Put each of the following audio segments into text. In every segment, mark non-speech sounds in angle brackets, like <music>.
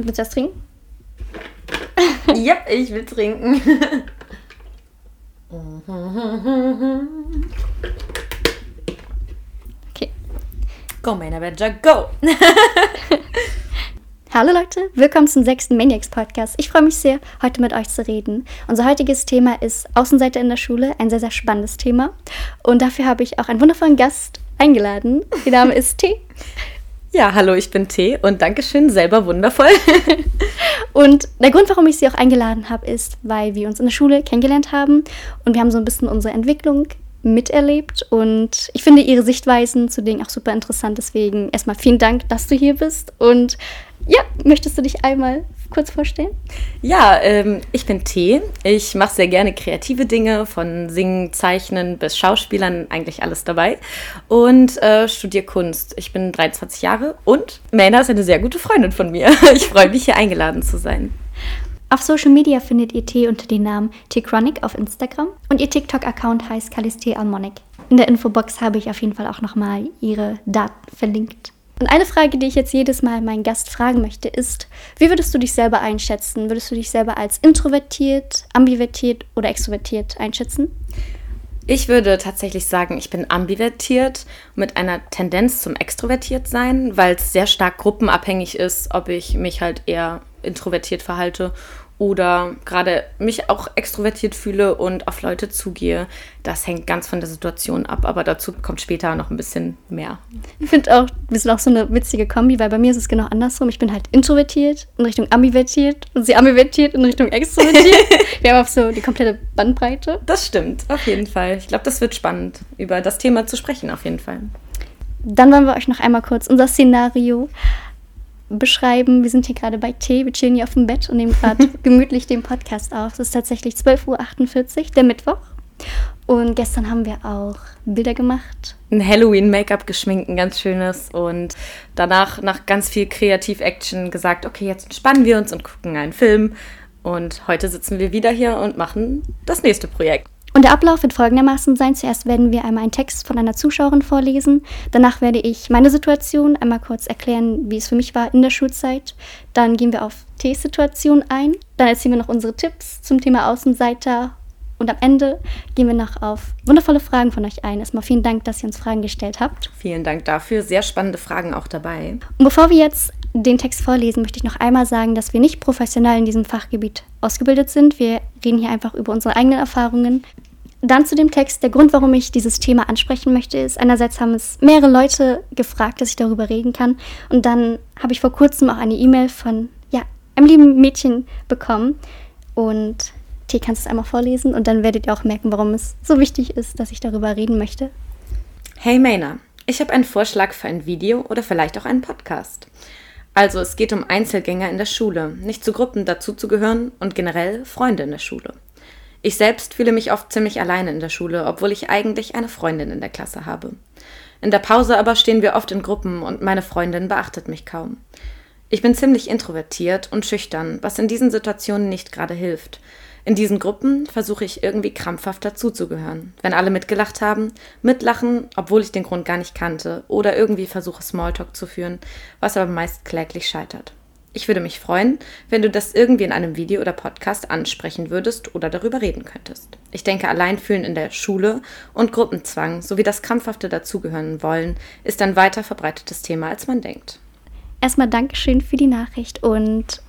Willst du das trinken? <laughs> ja, ich will trinken. <laughs> okay. Go, Main Avenger, go! <laughs> Hallo Leute, willkommen zum sechsten Maniacs Podcast. Ich freue mich sehr, heute mit euch zu reden. Unser heutiges Thema ist Außenseiter in der Schule, ein sehr, sehr spannendes Thema. Und dafür habe ich auch einen wundervollen Gast eingeladen. Ihr Name ist T. Ja, hallo, ich bin T und Dankeschön, selber wundervoll. <laughs> und der Grund, warum ich sie auch eingeladen habe, ist, weil wir uns in der Schule kennengelernt haben und wir haben so ein bisschen unsere Entwicklung miterlebt und ich finde ihre Sichtweisen zu Dingen auch super interessant. Deswegen erstmal vielen Dank, dass du hier bist und ja, möchtest du dich einmal kurz vorstellen? Ja, ähm, ich bin T. Ich mache sehr gerne kreative Dinge, von Singen, Zeichnen bis Schauspielern, eigentlich alles dabei. Und äh, studiere Kunst. Ich bin 23 Jahre und Mena ist eine sehr gute Freundin von mir. <laughs> Ich freue mich, hier eingeladen zu sein. Auf Social Media findet ihr T unter dem Namen T-Chronic auf Instagram und ihr TikTok-Account heißt Caliste Almonic. In der Infobox habe ich auf jeden Fall auch nochmal ihre Daten verlinkt. Und eine Frage, die ich jetzt jedes Mal meinen Gast fragen möchte, ist, wie würdest du dich selber einschätzen? Würdest du dich selber als introvertiert, ambivertiert oder extrovertiert einschätzen? Ich würde tatsächlich sagen, ich bin ambivertiert mit einer Tendenz zum extrovertiert sein, weil es sehr stark gruppenabhängig ist, ob ich mich halt eher introvertiert verhalte oder gerade mich auch extrovertiert fühle und auf Leute zugehe. Das hängt ganz von der Situation ab, aber dazu kommt später noch ein bisschen mehr. Ich finde auch, wir sind auch so eine witzige Kombi, weil bei mir ist es genau andersrum. Ich bin halt introvertiert in Richtung ambivertiert und sie ambivertiert in Richtung extrovertiert. <laughs> wir haben auch so die komplette Bandbreite. Das stimmt, auf jeden Fall. Ich glaube, das wird spannend, über das Thema zu sprechen, auf jeden Fall. Dann wollen wir euch noch einmal kurz unser Szenario beschreiben. Wir sind hier gerade bei Tee, wir chillen hier auf dem Bett und nehmen gerade <laughs> gemütlich den Podcast auf. Es ist tatsächlich 12.48 Uhr, der Mittwoch. Und gestern haben wir auch Bilder gemacht. Ein Halloween-Make-up geschminkt, ein ganz schönes. Und danach, nach ganz viel Kreativ-Action, gesagt, okay, jetzt entspannen wir uns und gucken einen Film. Und heute sitzen wir wieder hier und machen das nächste Projekt. Und der Ablauf wird folgendermaßen sein. Zuerst werden wir einmal einen Text von einer Zuschauerin vorlesen. Danach werde ich meine Situation einmal kurz erklären, wie es für mich war in der Schulzeit. Dann gehen wir auf T-Situation ein. Dann erzählen wir noch unsere Tipps zum Thema Außenseiter. Und am Ende gehen wir noch auf wundervolle Fragen von euch ein. Erstmal vielen Dank, dass ihr uns Fragen gestellt habt. Vielen Dank dafür. Sehr spannende Fragen auch dabei. Und bevor wir jetzt den Text vorlesen, möchte ich noch einmal sagen, dass wir nicht professionell in diesem Fachgebiet ausgebildet sind. Wir reden hier einfach über unsere eigenen Erfahrungen. Dann zu dem Text. Der Grund, warum ich dieses Thema ansprechen möchte, ist, einerseits haben es mehrere Leute gefragt, dass ich darüber reden kann. Und dann habe ich vor kurzem auch eine E-Mail von ja, einem lieben Mädchen bekommen. Und T, kannst du es einmal vorlesen? Und dann werdet ihr auch merken, warum es so wichtig ist, dass ich darüber reden möchte. Hey Maina, ich habe einen Vorschlag für ein Video oder vielleicht auch einen Podcast. Also es geht um Einzelgänger in der Schule, nicht zu Gruppen dazuzugehören und generell Freunde in der Schule. Ich selbst fühle mich oft ziemlich alleine in der Schule, obwohl ich eigentlich eine Freundin in der Klasse habe. In der Pause aber stehen wir oft in Gruppen und meine Freundin beachtet mich kaum. Ich bin ziemlich introvertiert und schüchtern, was in diesen Situationen nicht gerade hilft. In diesen Gruppen versuche ich irgendwie krampfhaft dazuzugehören. Wenn alle mitgelacht haben, mitlachen, obwohl ich den Grund gar nicht kannte, oder irgendwie versuche Smalltalk zu führen, was aber meist kläglich scheitert. Ich würde mich freuen, wenn du das irgendwie in einem Video oder Podcast ansprechen würdest oder darüber reden könntest. Ich denke, Alleinfühlen in der Schule und Gruppenzwang sowie das krampfhafte Dazugehören wollen ist ein weiter verbreitetes Thema, als man denkt. Erstmal Dankeschön für die Nachricht und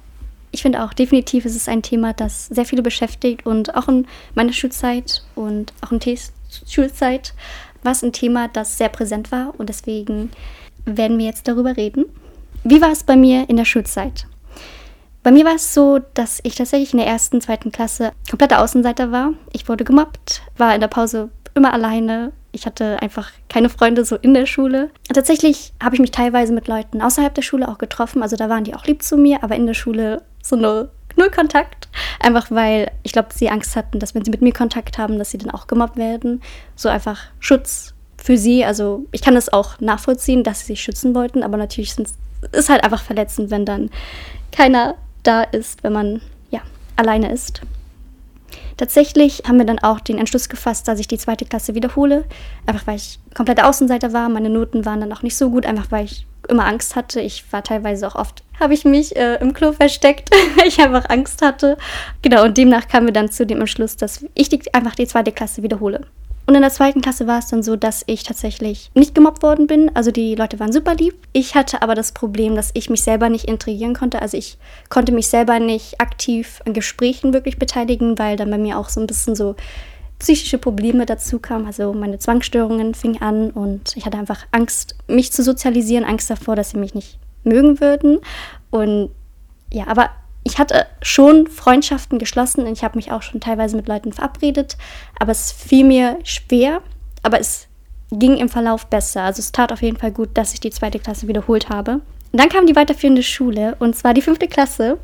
ich finde auch definitiv ist es ein Thema, das sehr viele beschäftigt und auch in meiner Schulzeit und auch in Tees Schulzeit war es ein Thema, das sehr präsent war und deswegen werden wir jetzt darüber reden. Wie war es bei mir in der Schulzeit? Bei mir war es so, dass ich tatsächlich in der ersten, zweiten Klasse kompletter Außenseiter war. Ich wurde gemobbt, war in der Pause immer alleine. Ich hatte einfach keine Freunde so in der Schule. Tatsächlich habe ich mich teilweise mit Leuten außerhalb der Schule auch getroffen. Also da waren die auch lieb zu mir, aber in der Schule so null, null Kontakt. Einfach weil ich glaube, sie Angst hatten, dass wenn sie mit mir Kontakt haben, dass sie dann auch gemobbt werden. So einfach Schutz für sie. Also ich kann das auch nachvollziehen, dass sie sich schützen wollten, aber natürlich sind es ist halt einfach verletzend, wenn dann keiner da ist, wenn man ja alleine ist. Tatsächlich haben wir dann auch den Entschluss gefasst, dass ich die zweite Klasse wiederhole. Einfach weil ich kompletter Außenseiter war. Meine Noten waren dann auch nicht so gut, einfach weil ich immer Angst hatte. Ich war teilweise auch oft, habe ich mich äh, im Klo versteckt, <laughs> weil ich einfach Angst hatte. Genau, und demnach kamen wir dann zu dem Entschluss, dass ich die, einfach die zweite Klasse wiederhole. Und in der zweiten Klasse war es dann so, dass ich tatsächlich nicht gemobbt worden bin. Also die Leute waren super lieb. Ich hatte aber das Problem, dass ich mich selber nicht integrieren konnte. Also ich konnte mich selber nicht aktiv an Gesprächen wirklich beteiligen, weil dann bei mir auch so ein bisschen so psychische Probleme dazu kamen. Also meine Zwangsstörungen fingen an und ich hatte einfach Angst, mich zu sozialisieren, Angst davor, dass sie mich nicht mögen würden. Und ja, aber ich hatte schon Freundschaften geschlossen und ich habe mich auch schon teilweise mit Leuten verabredet, aber es fiel mir schwer, aber es ging im Verlauf besser. Also es tat auf jeden Fall gut, dass ich die zweite Klasse wiederholt habe. Und dann kam die weiterführende Schule und zwar die fünfte Klasse.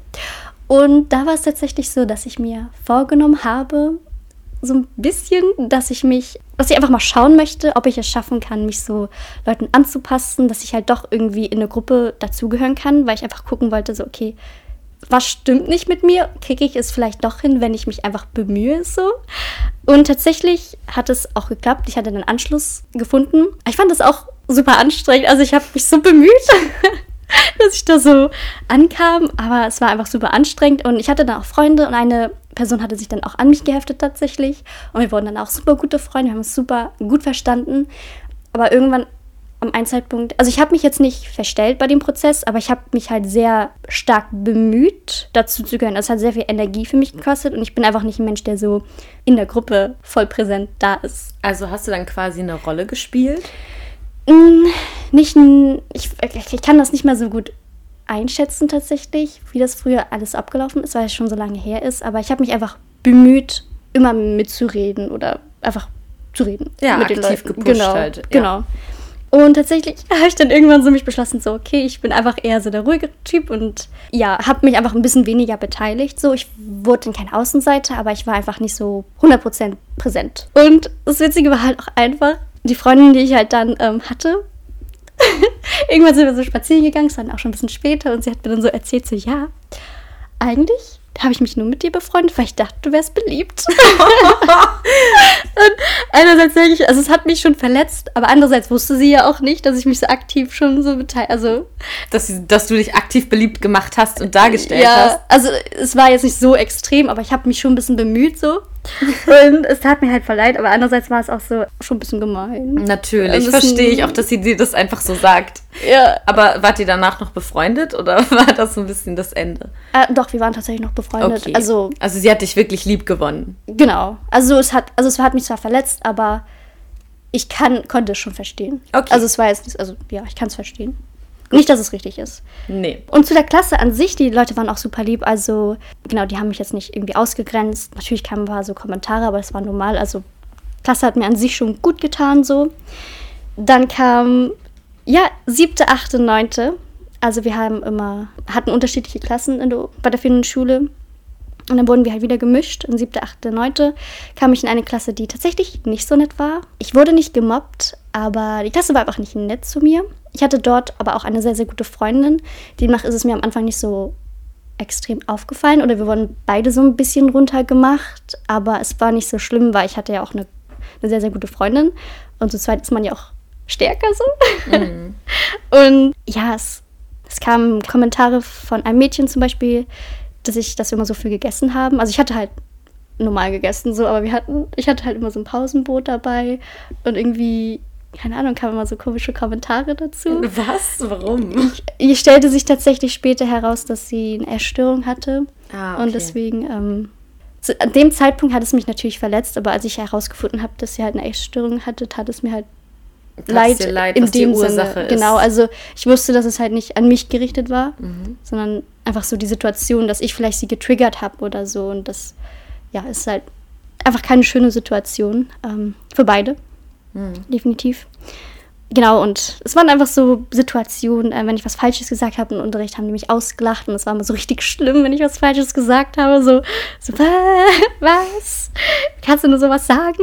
Und da war es tatsächlich so, dass ich mir vorgenommen habe, so ein bisschen, dass ich mich, dass ich einfach mal schauen möchte, ob ich es schaffen kann, mich so Leuten anzupassen, dass ich halt doch irgendwie in eine Gruppe dazugehören kann, weil ich einfach gucken wollte, so, okay, was stimmt nicht mit mir? Kriege ich es vielleicht doch hin, wenn ich mich einfach bemühe so? Und tatsächlich hat es auch geklappt. Ich hatte einen Anschluss gefunden. Ich fand das auch super anstrengend. Also ich habe mich so bemüht, <laughs> dass ich da so ankam. Aber es war einfach super anstrengend. Und ich hatte dann auch Freunde und eine Person hatte sich dann auch an mich geheftet tatsächlich. Und wir wurden dann auch super gute Freunde. Wir haben uns super gut verstanden. Aber irgendwann am einen Zeitpunkt, also ich habe mich jetzt nicht verstellt bei dem Prozess, aber ich habe mich halt sehr stark bemüht, dazu zu gehören. Das hat sehr viel Energie für mich gekostet und ich bin einfach nicht ein Mensch, der so in der Gruppe voll präsent da ist. Also hast du dann quasi eine Rolle gespielt? Mm, nicht, ich, ich kann das nicht mehr so gut einschätzen tatsächlich, wie das früher alles abgelaufen ist, weil es schon so lange her ist. Aber ich habe mich einfach bemüht, immer mitzureden oder einfach zu reden. Ja, mit aktiv den Leuten. gepusht genau, halt. Ja. Genau. Und tatsächlich <laughs> habe ich dann irgendwann so mich beschlossen, so, okay, ich bin einfach eher so der ruhige Typ und ja, habe mich einfach ein bisschen weniger beteiligt. So, ich wurde dann kein Außenseiter, aber ich war einfach nicht so 100% präsent. Und das Witzige war halt auch einfach, die Freundin, die ich halt dann ähm, hatte, <laughs> irgendwann sind wir so spazieren gegangen, es war dann auch schon ein bisschen später und sie hat mir dann so erzählt, so, ja, eigentlich habe ich mich nur mit dir befreundet, weil ich dachte, du wärst beliebt. <laughs> und einerseits denke ich, also es hat mich schon verletzt, aber andererseits wusste sie ja auch nicht, dass ich mich so aktiv schon so beteilige. Also, dass, dass du dich aktiv beliebt gemacht hast und dargestellt ja, hast. Also es war jetzt nicht so extrem, aber ich habe mich schon ein bisschen bemüht so. <laughs> und es tat mir halt voll leid, aber andererseits war es auch so schon ein bisschen gemein. Natürlich, verstehe ich auch, dass sie dir das einfach so sagt. Ja. Aber wart ihr danach noch befreundet oder <laughs> war das so ein bisschen das Ende? Äh, doch, wir waren tatsächlich noch befreundet. Also also sie hat dich wirklich lieb gewonnen. Genau. Also es hat, also es hat mich zwar verletzt, aber ich kann, konnte es schon verstehen. Okay. Also es war jetzt nicht, also ja, ich kann es verstehen. Nicht, dass es richtig ist. Nee. Und zu der Klasse an sich, die Leute waren auch super lieb. Also, genau, die haben mich jetzt nicht irgendwie ausgegrenzt. Natürlich kamen ein paar so Kommentare, aber das war normal. Also, Klasse hat mir an sich schon gut getan, so. Dann kam, ja, siebte, achte, neunte. Also, wir haben immer, hatten unterschiedliche Klassen in der, bei der vierten Schule. Und dann wurden wir halt wieder gemischt. In siebte, achte, neunte kam ich in eine Klasse, die tatsächlich nicht so nett war. Ich wurde nicht gemobbt, aber die Klasse war einfach nicht nett zu mir. Ich hatte dort aber auch eine sehr, sehr gute Freundin. Demnach ist es mir am Anfang nicht so extrem aufgefallen oder wir wurden beide so ein bisschen runtergemacht, aber es war nicht so schlimm, weil ich hatte ja auch eine, eine sehr, sehr gute Freundin und zu zweit ist man ja auch stärker so. <laughs> Und ja, es, es kamen Kommentare von einem Mädchen zum Beispiel, dass ich, dass wir immer so viel gegessen haben. Also ich hatte halt normal gegessen so, aber wir hatten, ich hatte halt immer so ein Pausenbrot dabei und irgendwie, keine Ahnung, kamen immer so komische Kommentare dazu. Was? Warum? Ich stellte sich tatsächlich später heraus, dass sie eine Essstörung hatte. Ah, okay. Und deswegen, ähm, zu, an dem Zeitpunkt hat es mich natürlich verletzt, aber als ich herausgefunden habe, dass sie halt eine Essstörung hatte, tat es mir halt leid, leid, in dem Sinne. ist. Genau, also ich wusste, dass es halt nicht an mich gerichtet war, Mhm. sondern einfach so die Situation, dass ich vielleicht sie getriggert habe oder so. Und das, ja, ist halt einfach keine schöne Situation ähm, für beide, Mhm. definitiv. Genau, und es waren einfach so Situationen, äh, wenn ich was Falsches gesagt habe im Unterricht, haben die mich ausgelacht und es war immer so richtig schlimm, wenn ich was Falsches gesagt habe. So, so "Wa- was? Kannst du nur sowas sagen?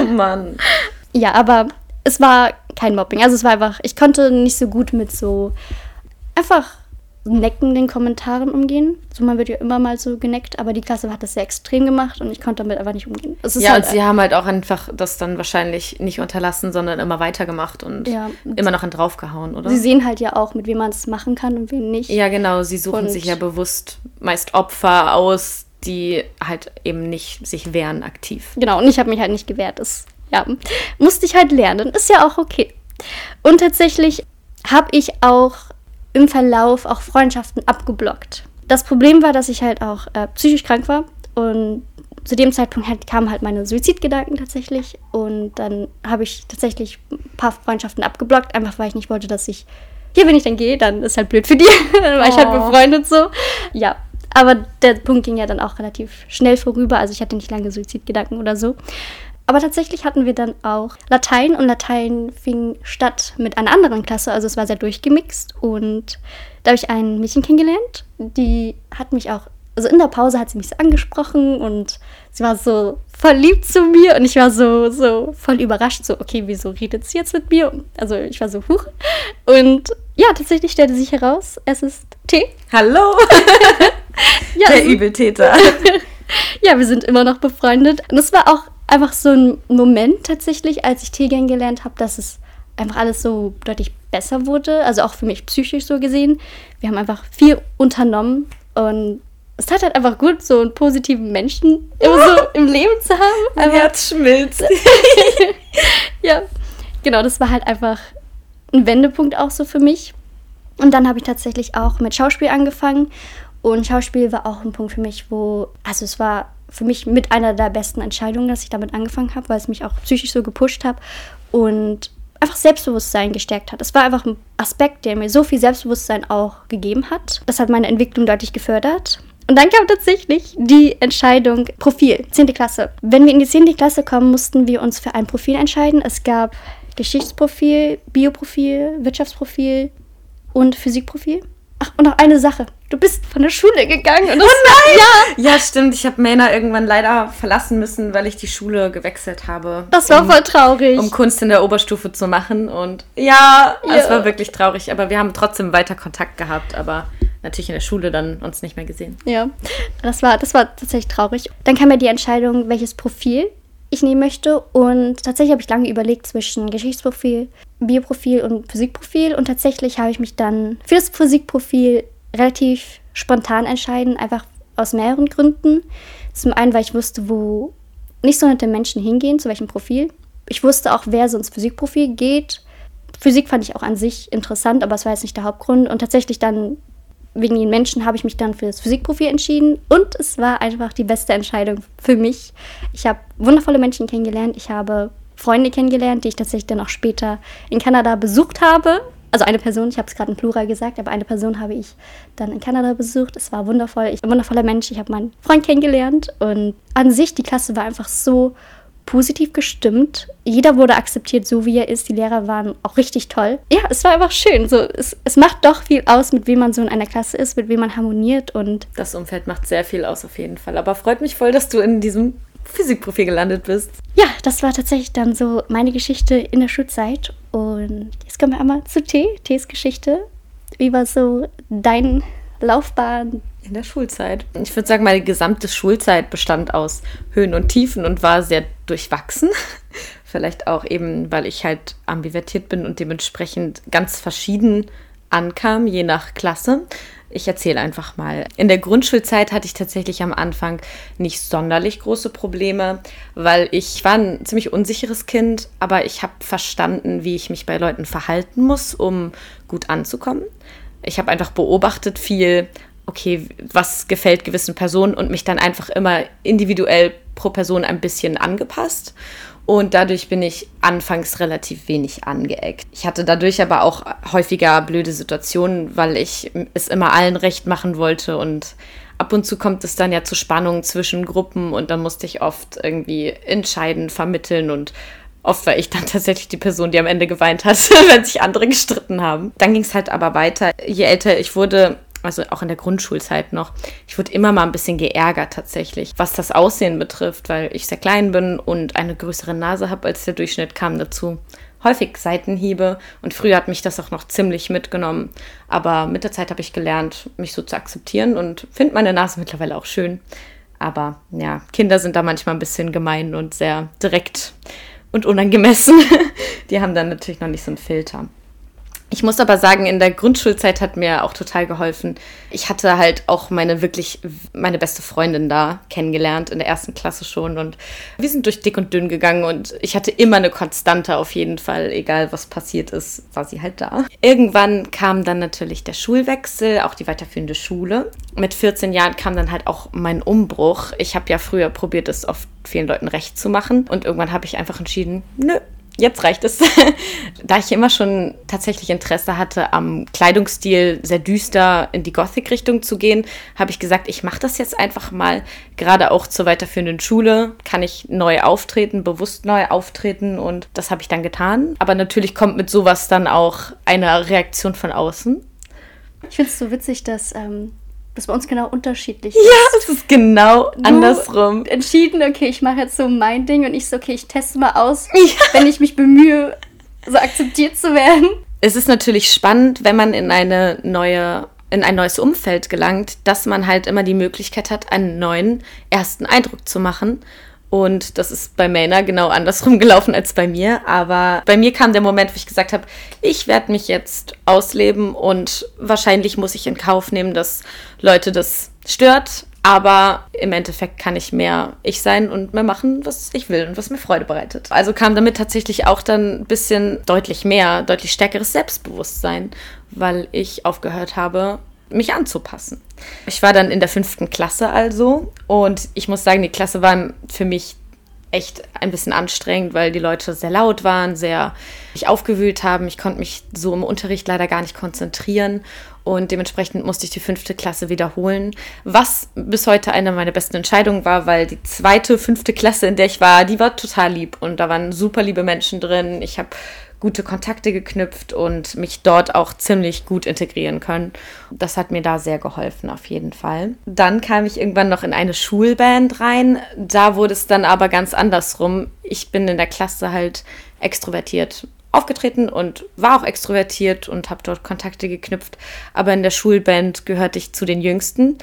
Oh Mann. <laughs> Ja, aber es war kein Mobbing. Also es war einfach, ich konnte nicht so gut mit so einfach neckenden Kommentaren umgehen. So, man wird ja immer mal so geneckt, aber die Klasse hat das sehr extrem gemacht und ich konnte damit einfach nicht umgehen. ja, halt und sie haben halt auch einfach das dann wahrscheinlich nicht unterlassen, sondern immer weitergemacht und ja, immer noch einen draufgehauen, oder? Sie sehen halt ja auch, mit wem man es machen kann und wen nicht. Ja, genau. Sie suchen und sich ja bewusst meist Opfer aus, die halt eben nicht sich wehren aktiv. Genau, und ich habe mich halt nicht gewehrt. Das ja, musste ich halt lernen. Ist ja auch okay. Und tatsächlich habe ich auch im Verlauf auch Freundschaften abgeblockt. Das Problem war, dass ich halt auch äh, psychisch krank war und zu dem Zeitpunkt halt kamen halt meine Suizidgedanken tatsächlich und dann habe ich tatsächlich ein paar Freundschaften abgeblockt, einfach weil ich nicht wollte, dass ich hier, wenn ich dann gehe, dann ist halt blöd für die, <laughs> dann war oh. ich halt oh. befreundet so. Ja, aber der Punkt ging ja dann auch relativ schnell vorüber, also ich hatte nicht lange Suizidgedanken oder so. Aber tatsächlich hatten wir dann auch Latein und Latein fing statt mit einer anderen Klasse, also es war sehr durchgemixt und da habe ich ein Mädchen kennengelernt, die hat mich auch, also in der Pause hat sie mich so angesprochen und sie war so voll lieb zu mir und ich war so, so voll überrascht, so, okay, wieso redet sie jetzt mit mir? Also ich war so, huch. Und ja, tatsächlich stellte sich heraus, es ist T. Hallo! <laughs> ja, Der Übeltäter. <laughs> ja, wir sind immer noch befreundet. Und es war auch einfach so ein Moment tatsächlich, als ich Tee kennengelernt habe, dass es einfach alles so deutlich besser wurde. Also auch für mich psychisch so gesehen. Wir haben einfach viel unternommen und es tat halt einfach gut, so einen positiven Menschen immer so <laughs> im Leben zu haben. Mein Herz schmilzt. <laughs> ja, genau, das war halt einfach ein Wendepunkt auch so für mich. Und dann habe ich tatsächlich auch mit Schauspiel angefangen. Und Schauspiel war auch ein Punkt für mich, wo, also es war für mich mit einer der besten Entscheidungen, dass ich damit angefangen habe, weil es mich auch psychisch so gepusht hat und einfach Selbstbewusstsein gestärkt hat. Es war einfach ein Aspekt, der mir so viel Selbstbewusstsein auch gegeben hat. Das hat meine Entwicklung deutlich gefördert. Und dann kam tatsächlich die Entscheidung Profil, 10. Klasse. Wenn wir in die 10. Klasse kommen, mussten wir uns für ein Profil entscheiden. Es gab Geschichtsprofil, Bioprofil, Wirtschaftsprofil und Physikprofil. Ach, und noch eine Sache. Du bist von der Schule gegangen. Oh nein! Ja. ja, stimmt. Ich habe Mena irgendwann leider verlassen müssen, weil ich die Schule gewechselt habe. Das war um, voll traurig. Um Kunst in der Oberstufe zu machen. Und ja, ja, es war wirklich traurig. Aber wir haben trotzdem weiter Kontakt gehabt. Aber natürlich in der Schule dann uns nicht mehr gesehen. Ja, das war, das war tatsächlich traurig. Dann kam ja die Entscheidung, welches Profil ich nehmen möchte. Und tatsächlich habe ich lange überlegt zwischen Geschichtsprofil, Bioprofil und Physikprofil. Und tatsächlich habe ich mich dann für das Physikprofil relativ spontan entscheiden, einfach aus mehreren Gründen. Zum einen, weil ich wusste, wo nicht so nette Menschen hingehen, zu welchem Profil. Ich wusste auch, wer so ins Physikprofil geht. Physik fand ich auch an sich interessant, aber es war jetzt nicht der Hauptgrund. Und tatsächlich dann wegen den Menschen habe ich mich dann für das Physikprofil entschieden und es war einfach die beste Entscheidung für mich. Ich habe wundervolle Menschen kennengelernt. Ich habe Freunde kennengelernt, die ich tatsächlich dann auch später in Kanada besucht habe. Also eine Person, ich habe es gerade in Plural gesagt, aber eine Person habe ich dann in Kanada besucht. Es war wundervoll. Ich, ein wundervoller Mensch. Ich habe meinen Freund kennengelernt und an sich die Klasse war einfach so positiv gestimmt. Jeder wurde akzeptiert, so wie er ist. Die Lehrer waren auch richtig toll. Ja, es war einfach schön. So, es, es macht doch viel aus, mit wem man so in einer Klasse ist, mit wem man harmoniert und. Das Umfeld macht sehr viel aus, auf jeden Fall. Aber freut mich voll, dass du in diesem Physikprofil gelandet bist. Ja, das war tatsächlich dann so meine Geschichte in der Schulzeit. Und jetzt kommen wir einmal zu T, Ts Geschichte. Wie war so dein Laufbahn, in der Schulzeit. Ich würde sagen, meine gesamte Schulzeit bestand aus Höhen und Tiefen und war sehr durchwachsen. <laughs> Vielleicht auch eben, weil ich halt ambivertiert bin und dementsprechend ganz verschieden ankam, je nach Klasse. Ich erzähle einfach mal. In der Grundschulzeit hatte ich tatsächlich am Anfang nicht sonderlich große Probleme, weil ich war ein ziemlich unsicheres Kind, aber ich habe verstanden, wie ich mich bei Leuten verhalten muss, um gut anzukommen. Ich habe einfach beobachtet viel, okay, was gefällt gewissen Personen und mich dann einfach immer individuell pro Person ein bisschen angepasst. Und dadurch bin ich anfangs relativ wenig angeeckt. Ich hatte dadurch aber auch häufiger blöde Situationen, weil ich es immer allen recht machen wollte und ab und zu kommt es dann ja zu Spannungen zwischen Gruppen und dann musste ich oft irgendwie entscheiden, vermitteln und oft war ich dann <laughs> tatsächlich die Person, die am Ende geweint hat, <laughs> wenn sich andere gestritten haben. Dann ging es halt aber weiter. Je älter ich wurde, also auch in der Grundschulzeit noch, ich wurde immer mal ein bisschen geärgert tatsächlich, was das Aussehen betrifft, weil ich sehr klein bin und eine größere Nase habe als der Durchschnitt, kam dazu. häufig Seitenhiebe und früher hat mich das auch noch ziemlich mitgenommen. Aber mit der Zeit habe ich gelernt, mich so zu akzeptieren und finde meine Nase mittlerweile auch schön. Aber ja, Kinder sind da manchmal ein bisschen gemein und sehr direkt und unangemessen. <laughs> Die haben dann natürlich noch nicht so einen Filter. Ich muss aber sagen, in der Grundschulzeit hat mir auch total geholfen. Ich hatte halt auch meine wirklich, meine beste Freundin da kennengelernt, in der ersten Klasse schon. Und wir sind durch dick und dünn gegangen und ich hatte immer eine Konstante auf jeden Fall. Egal was passiert ist, war sie halt da. Irgendwann kam dann natürlich der Schulwechsel, auch die weiterführende Schule. Mit 14 Jahren kam dann halt auch mein Umbruch. Ich habe ja früher probiert, es oft vielen Leuten recht zu machen. Und irgendwann habe ich einfach entschieden, nö, jetzt reicht es. <laughs> da ich immer schon tatsächlich Interesse hatte, am Kleidungsstil sehr düster in die Gothic-Richtung zu gehen, habe ich gesagt, ich mache das jetzt einfach mal. Gerade auch zur weiterführenden Schule kann ich neu auftreten, bewusst neu auftreten und das habe ich dann getan. Aber natürlich kommt mit sowas dann auch eine Reaktion von außen. Ich finde es so witzig, dass ähm, das bei uns genau unterschiedlich ist. Ja, es ist genau du andersrum. Entschieden, okay, ich mache jetzt so mein Ding und ich so, okay, ich teste mal aus, ja. wenn ich mich bemühe, so akzeptiert zu werden. Es ist natürlich spannend, wenn man in eine neue in ein neues Umfeld gelangt, dass man halt immer die Möglichkeit hat, einen neuen ersten Eindruck zu machen und das ist bei Maina genau andersrum <laughs> gelaufen als bei mir. Aber bei mir kam der Moment, wo ich gesagt habe, ich werde mich jetzt ausleben und wahrscheinlich muss ich in Kauf nehmen, dass Leute das stört. Aber im Endeffekt kann ich mehr ich sein und mehr machen, was ich will und was mir Freude bereitet. Also kam damit tatsächlich auch dann ein bisschen deutlich mehr, deutlich stärkeres Selbstbewusstsein, weil ich aufgehört habe, mich anzupassen. Ich war dann in der fünften Klasse also und ich muss sagen, die Klasse war für mich echt ein bisschen anstrengend, weil die Leute sehr laut waren, sehr mich aufgewühlt haben. Ich konnte mich so im Unterricht leider gar nicht konzentrieren und dementsprechend musste ich die fünfte Klasse wiederholen, was bis heute eine meiner besten Entscheidungen war, weil die zweite, fünfte Klasse, in der ich war, die war total lieb und da waren super liebe Menschen drin. Ich habe gute Kontakte geknüpft und mich dort auch ziemlich gut integrieren können. Das hat mir da sehr geholfen, auf jeden Fall. Dann kam ich irgendwann noch in eine Schulband rein. Da wurde es dann aber ganz andersrum. Ich bin in der Klasse halt extrovertiert aufgetreten und war auch extrovertiert und habe dort Kontakte geknüpft. Aber in der Schulband gehörte ich zu den Jüngsten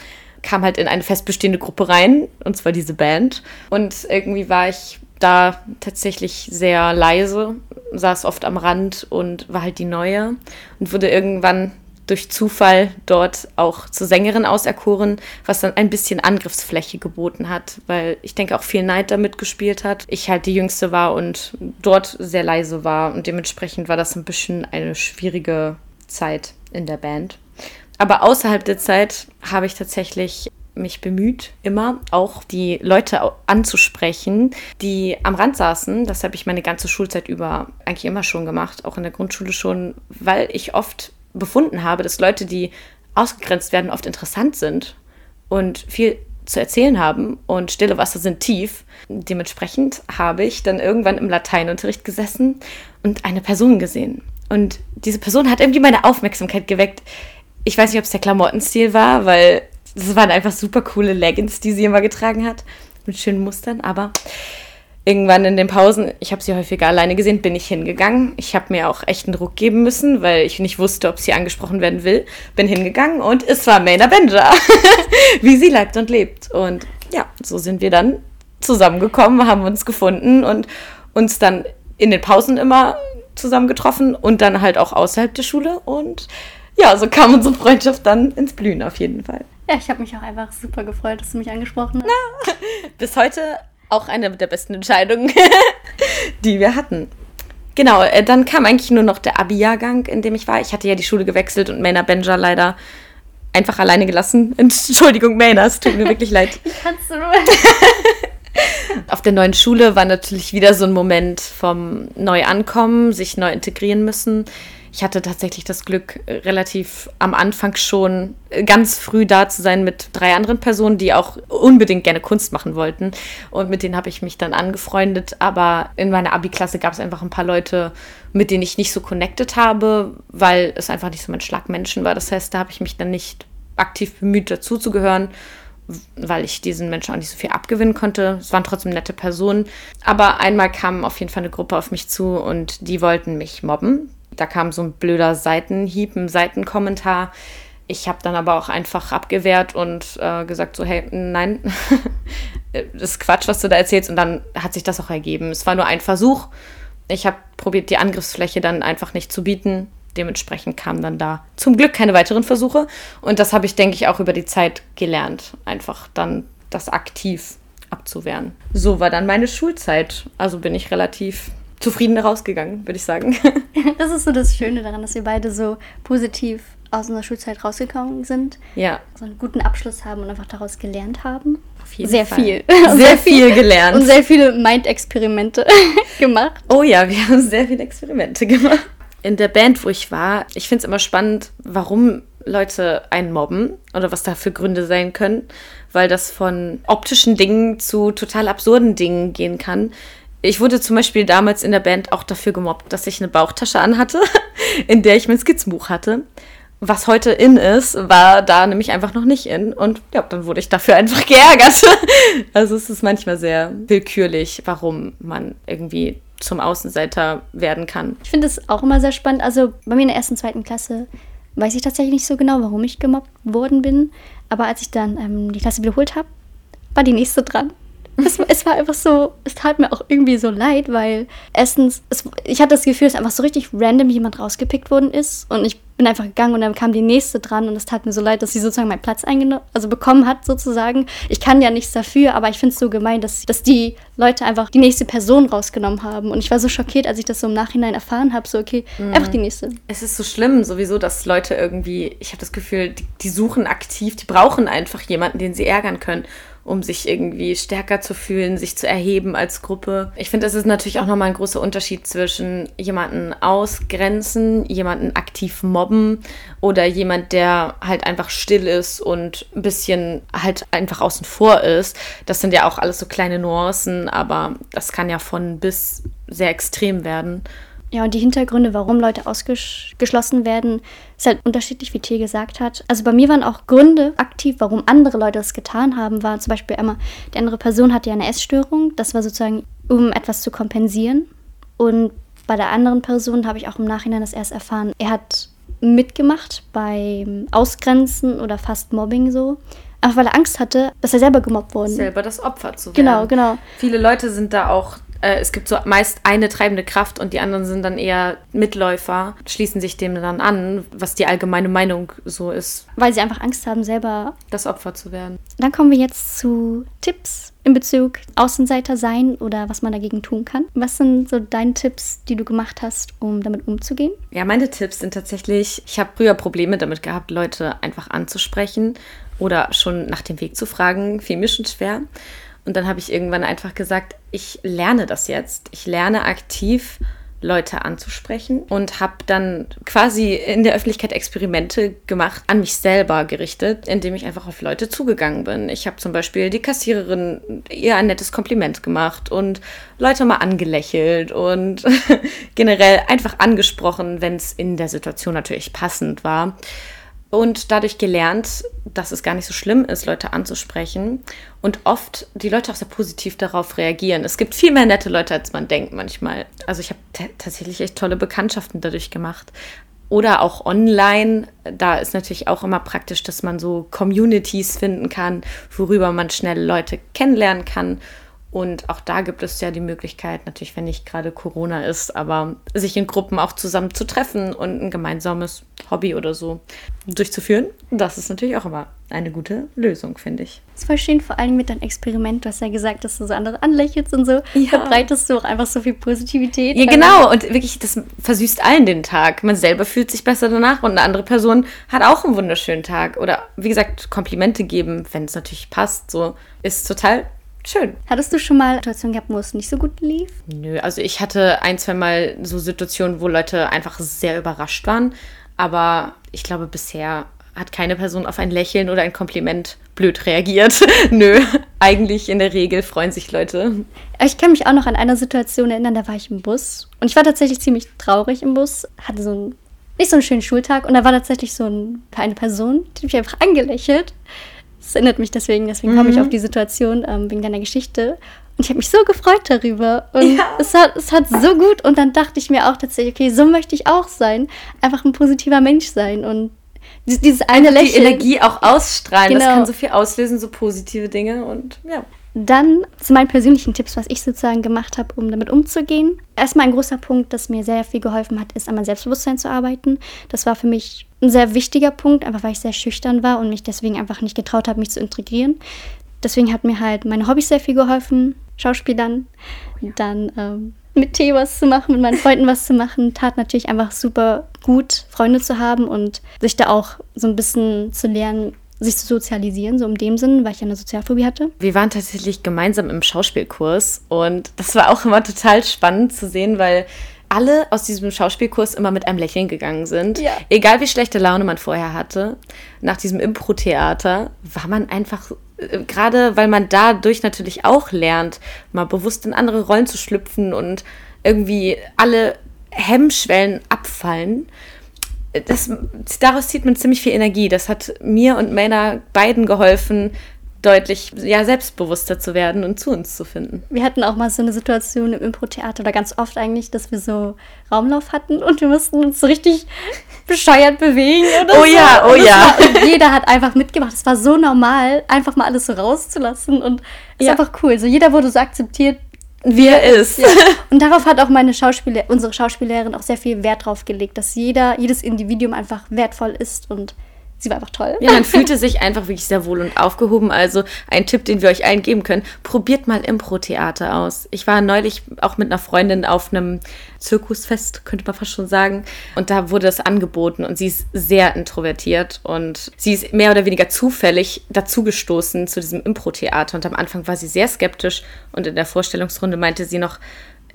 kam halt in eine festbestehende Gruppe rein, und zwar diese Band. Und irgendwie war ich da tatsächlich sehr leise, saß oft am Rand und war halt die Neue und wurde irgendwann durch Zufall dort auch zur Sängerin auserkoren, was dann ein bisschen Angriffsfläche geboten hat, weil ich denke auch viel Neid damit gespielt hat. Ich halt die Jüngste war und dort sehr leise war und dementsprechend war das ein bisschen eine schwierige Zeit in der Band. Aber außerhalb der Zeit habe ich tatsächlich mich bemüht, immer auch die Leute anzusprechen, die am Rand saßen. Das habe ich meine ganze Schulzeit über eigentlich immer schon gemacht, auch in der Grundschule schon, weil ich oft befunden habe, dass Leute, die ausgegrenzt werden, oft interessant sind und viel zu erzählen haben und stille Wasser sind tief. Dementsprechend habe ich dann irgendwann im Lateinunterricht gesessen und eine Person gesehen. Und diese Person hat irgendwie meine Aufmerksamkeit geweckt. Ich weiß nicht, ob es der Klamottenstil war, weil das waren einfach super coole Leggings, die sie immer getragen hat. Mit schönen Mustern. Aber irgendwann in den Pausen, ich habe sie häufiger alleine gesehen, bin ich hingegangen. Ich habe mir auch echten Druck geben müssen, weil ich nicht wusste, ob sie angesprochen werden will. Bin hingegangen und es war Mayna Benja, <laughs> wie sie lebt und lebt. Und ja, so sind wir dann zusammengekommen, haben uns gefunden und uns dann in den Pausen immer zusammen getroffen und dann halt auch außerhalb der Schule. Und ja, so kam unsere Freundschaft dann ins Blühen auf jeden Fall. Ja, ich habe mich auch einfach super gefreut, dass du mich angesprochen hast. Na, <laughs> bis heute auch eine der besten Entscheidungen, <laughs> die wir hatten. Genau, äh, dann kam eigentlich nur noch der Abi-Jahrgang, in dem ich war. Ich hatte ja die Schule gewechselt und Maina Benja leider einfach alleine gelassen. <laughs> Entschuldigung, Maina, es tut mir wirklich leid. Kannst du. Auf der neuen Schule war natürlich wieder so ein Moment vom Neuankommen, sich neu integrieren müssen ich hatte tatsächlich das Glück, relativ am Anfang schon ganz früh da zu sein mit drei anderen Personen, die auch unbedingt gerne Kunst machen wollten. Und mit denen habe ich mich dann angefreundet. Aber in meiner Abi-Klasse gab es einfach ein paar Leute, mit denen ich nicht so connected habe, weil es einfach nicht so mein Schlag Menschen war. Das heißt, da habe ich mich dann nicht aktiv bemüht, dazuzugehören. weil ich diesen Menschen auch nicht so viel abgewinnen konnte. Es waren trotzdem nette Personen. Aber einmal kam auf jeden Fall eine Gruppe auf mich zu und die wollten mich mobben. Da kam so ein blöder Seitenhieb, ein Seitenkommentar. Ich habe dann aber auch einfach abgewehrt und äh, gesagt so, hey, nein, das <laughs> ist Quatsch, was du da erzählst. Und dann hat sich das auch ergeben. Es war nur ein Versuch. Ich habe probiert, die Angriffsfläche dann einfach nicht zu bieten. Dementsprechend kamen dann da zum Glück keine weiteren Versuche. Und das habe ich, denke ich, auch über die Zeit gelernt. Einfach dann das aktiv abzuwehren. So war dann meine Schulzeit. Also bin ich relativ zufrieden rausgegangen, würde ich sagen. <laughs> Das ist so das Schöne daran, dass wir beide so positiv aus unserer Schulzeit rausgekommen sind. Ja. So einen guten Abschluss haben und einfach daraus gelernt haben. Auf jeden sehr Fall. viel. Sehr <laughs> viel gelernt. Und sehr viele Mind-Experimente <laughs> gemacht. Oh ja, wir haben sehr viele Experimente gemacht. In der Band, wo ich war, ich finde es immer spannend, warum Leute einen mobben oder was da für Gründe sein können, weil das von optischen Dingen zu total absurden Dingen gehen kann. Ich wurde zum Beispiel damals in der Band auch dafür gemobbt, dass ich eine Bauchtasche anhatte, <laughs> in der ich mein Skizzenbuch hatte. Was heute in ist, war da nämlich einfach noch nicht in. Und ja, dann wurde ich dafür einfach <laughs> geärgert. Also es ist manchmal sehr willkürlich, warum man irgendwie zum Außenseiter werden kann. Ich finde es auch immer sehr spannend. Also bei mir in der ersten, zweiten Klasse weiß ich tatsächlich nicht so genau, warum ich gemobbt worden bin. Aber als ich dann ähm, die Klasse wiederholt habe, war die nächste dran. Es, es, war einfach so, es tat mir auch irgendwie so leid, weil erstens, es, ich hatte das Gefühl, dass einfach so richtig random jemand rausgepickt worden ist und ich bin einfach gegangen und dann kam die nächste dran und es tat mir so leid, dass sie sozusagen meinen Platz eingenommen, also bekommen hat sozusagen. Ich kann ja nichts dafür, aber ich finde es so gemein, dass, dass die Leute einfach die nächste Person rausgenommen haben und ich war so schockiert, als ich das so im Nachhinein erfahren habe, so okay, einfach die nächste. Es ist so schlimm sowieso, dass Leute irgendwie, ich habe das Gefühl, die, die suchen aktiv, die brauchen einfach jemanden, den sie ärgern können um sich irgendwie stärker zu fühlen, sich zu erheben als Gruppe. Ich finde, das ist natürlich auch nochmal ein großer Unterschied zwischen jemanden ausgrenzen, jemanden aktiv mobben oder jemand, der halt einfach still ist und ein bisschen halt einfach außen vor ist. Das sind ja auch alles so kleine Nuancen, aber das kann ja von bis sehr extrem werden. Ja, und die Hintergründe, warum Leute ausgeschlossen werden, ist halt unterschiedlich, wie T gesagt hat. Also bei mir waren auch Gründe aktiv, warum andere Leute das getan haben, war zum Beispiel einmal, die andere Person hatte ja eine Essstörung. Das war sozusagen, um etwas zu kompensieren. Und bei der anderen Person habe ich auch im Nachhinein das erst erfahren, er hat mitgemacht beim Ausgrenzen oder fast Mobbing so. Einfach weil er Angst hatte, dass er selber gemobbt wurde. Selber das Opfer zu werden. Genau, genau. Viele Leute sind da auch äh, es gibt so meist eine treibende Kraft und die anderen sind dann eher Mitläufer, schließen sich dem dann an, was die allgemeine Meinung so ist. Weil sie einfach Angst haben, selber das Opfer zu werden. Dann kommen wir jetzt zu Tipps in Bezug Außenseiter sein oder was man dagegen tun kann. Was sind so deine Tipps, die du gemacht hast, um damit umzugehen? Ja, meine Tipps sind tatsächlich, ich habe früher Probleme damit gehabt, Leute einfach anzusprechen oder schon nach dem Weg zu fragen, fiel mir schon schwer. Und dann habe ich irgendwann einfach gesagt, ich lerne das jetzt. Ich lerne aktiv Leute anzusprechen und habe dann quasi in der Öffentlichkeit Experimente gemacht, an mich selber gerichtet, indem ich einfach auf Leute zugegangen bin. Ich habe zum Beispiel die Kassiererin ihr ein nettes Kompliment gemacht und Leute mal angelächelt und <laughs> generell einfach angesprochen, wenn es in der Situation natürlich passend war und dadurch gelernt, dass es gar nicht so schlimm ist, Leute anzusprechen und oft die Leute auch sehr positiv darauf reagieren. Es gibt viel mehr nette Leute, als man denkt manchmal. Also ich habe tatsächlich echt tolle Bekanntschaften dadurch gemacht. Oder auch online, da ist natürlich auch immer praktisch, dass man so Communities finden kann, worüber man schnell Leute kennenlernen kann und auch da gibt es ja die Möglichkeit, natürlich, wenn nicht gerade Corona ist, aber sich in Gruppen auch zusammen zu treffen und ein gemeinsames Hobby oder so durchzuführen. Das ist natürlich auch immer eine gute Lösung, finde ich. Das war schön, vor allem mit deinem Experiment. Du hast ja gesagt, dass du so andere anlächelst und so. Ja. Verbreitest du auch einfach so viel Positivität. Ja, genau. Und wirklich, das versüßt allen den Tag. Man selber fühlt sich besser danach und eine andere Person hat auch einen wunderschönen Tag. Oder wie gesagt, Komplimente geben, wenn es natürlich passt. So ist total Schön. Hattest du schon mal Situationen gehabt, wo es nicht so gut lief? Nö, also ich hatte ein, zwei Mal so Situationen, wo Leute einfach sehr überrascht waren. Aber ich glaube, bisher hat keine Person auf ein Lächeln oder ein Kompliment blöd reagiert. <laughs> Nö, eigentlich in der Regel freuen sich Leute. Ich kann mich auch noch an eine Situation erinnern, da war ich im Bus. Und ich war tatsächlich ziemlich traurig im Bus, hatte so einen, nicht so einen schönen Schultag. Und da war tatsächlich so ein, eine Person, die mich einfach angelächelt Das erinnert mich deswegen, deswegen mhm. komme ich auf die Situation ähm, wegen deiner Geschichte. Und ich habe mich so gefreut darüber. Und ja. es, hat, es hat so gut. Und dann dachte ich mir auch tatsächlich, okay, so möchte ich auch sein. Einfach ein positiver Mensch sein. Und dieses eine Lächeln. Die Energie auch ausstrahlen. Genau. Das kann so viel auslösen, so positive Dinge. Und ja. Dann zu meinen persönlichen Tipps, was ich sozusagen gemacht habe, um damit umzugehen. Erstmal ein großer Punkt, das mir sehr viel geholfen hat, ist an meinem Selbstbewusstsein zu arbeiten. Das war für mich ein sehr wichtiger Punkt, einfach weil ich sehr schüchtern war und mich deswegen einfach nicht getraut habe, mich zu integrieren. Deswegen hat mir halt meine Hobbys sehr viel geholfen, Schauspielern, ja. dann ähm, mit Tee was zu machen, mit meinen Freunden was zu machen, tat natürlich einfach super gut, Freunde zu haben und sich da auch so ein bisschen zu lernen, sich zu sozialisieren, so in dem Sinn, weil ich eine Sozialphobie hatte. Wir waren tatsächlich gemeinsam im Schauspielkurs und das war auch immer total spannend zu sehen, weil alle aus diesem Schauspielkurs immer mit einem Lächeln gegangen sind. Ja. Egal wie schlechte Laune man vorher hatte, nach diesem Impro-Theater war man einfach, äh, gerade weil man dadurch natürlich auch lernt, mal bewusst in andere Rollen zu schlüpfen und irgendwie alle Hemmschwellen abfallen das, daraus zieht man ziemlich viel Energie. Das hat mir und Männer beiden geholfen, deutlich ja, selbstbewusster zu werden und zu uns zu finden. Wir hatten auch mal so eine Situation im Impro-Theater oder ganz oft eigentlich, dass wir so Raumlauf hatten und wir mussten uns so richtig bescheuert bewegen. oh so. ja, oh ja. War, jeder hat einfach mitgemacht. Es war so normal, einfach mal alles so rauszulassen und es ja. ist einfach cool. So jeder wurde so akzeptiert, wie er ist. Ja. Und darauf hat auch meine Schauspieler, unsere Schauspiellehrerin auch sehr viel Wert drauf gelegt, dass jeder, jedes Individuum einfach wertvoll ist und sie war einfach toll. Ja, man fühlte sich einfach wirklich sehr wohl und aufgehoben. Also ein Tipp, den wir euch allen geben können, probiert mal Impro-Theater aus. Ich war neulich auch mit einer Freundin auf einem Zirkusfest, könnte man fast schon sagen. Und da wurde es angeboten und sie ist sehr introvertiert und sie ist mehr oder weniger zufällig dazugestoßen zu diesem Impro-Theater. Und am Anfang war sie sehr skeptisch und in der Vorstellungsrunde meinte sie noch,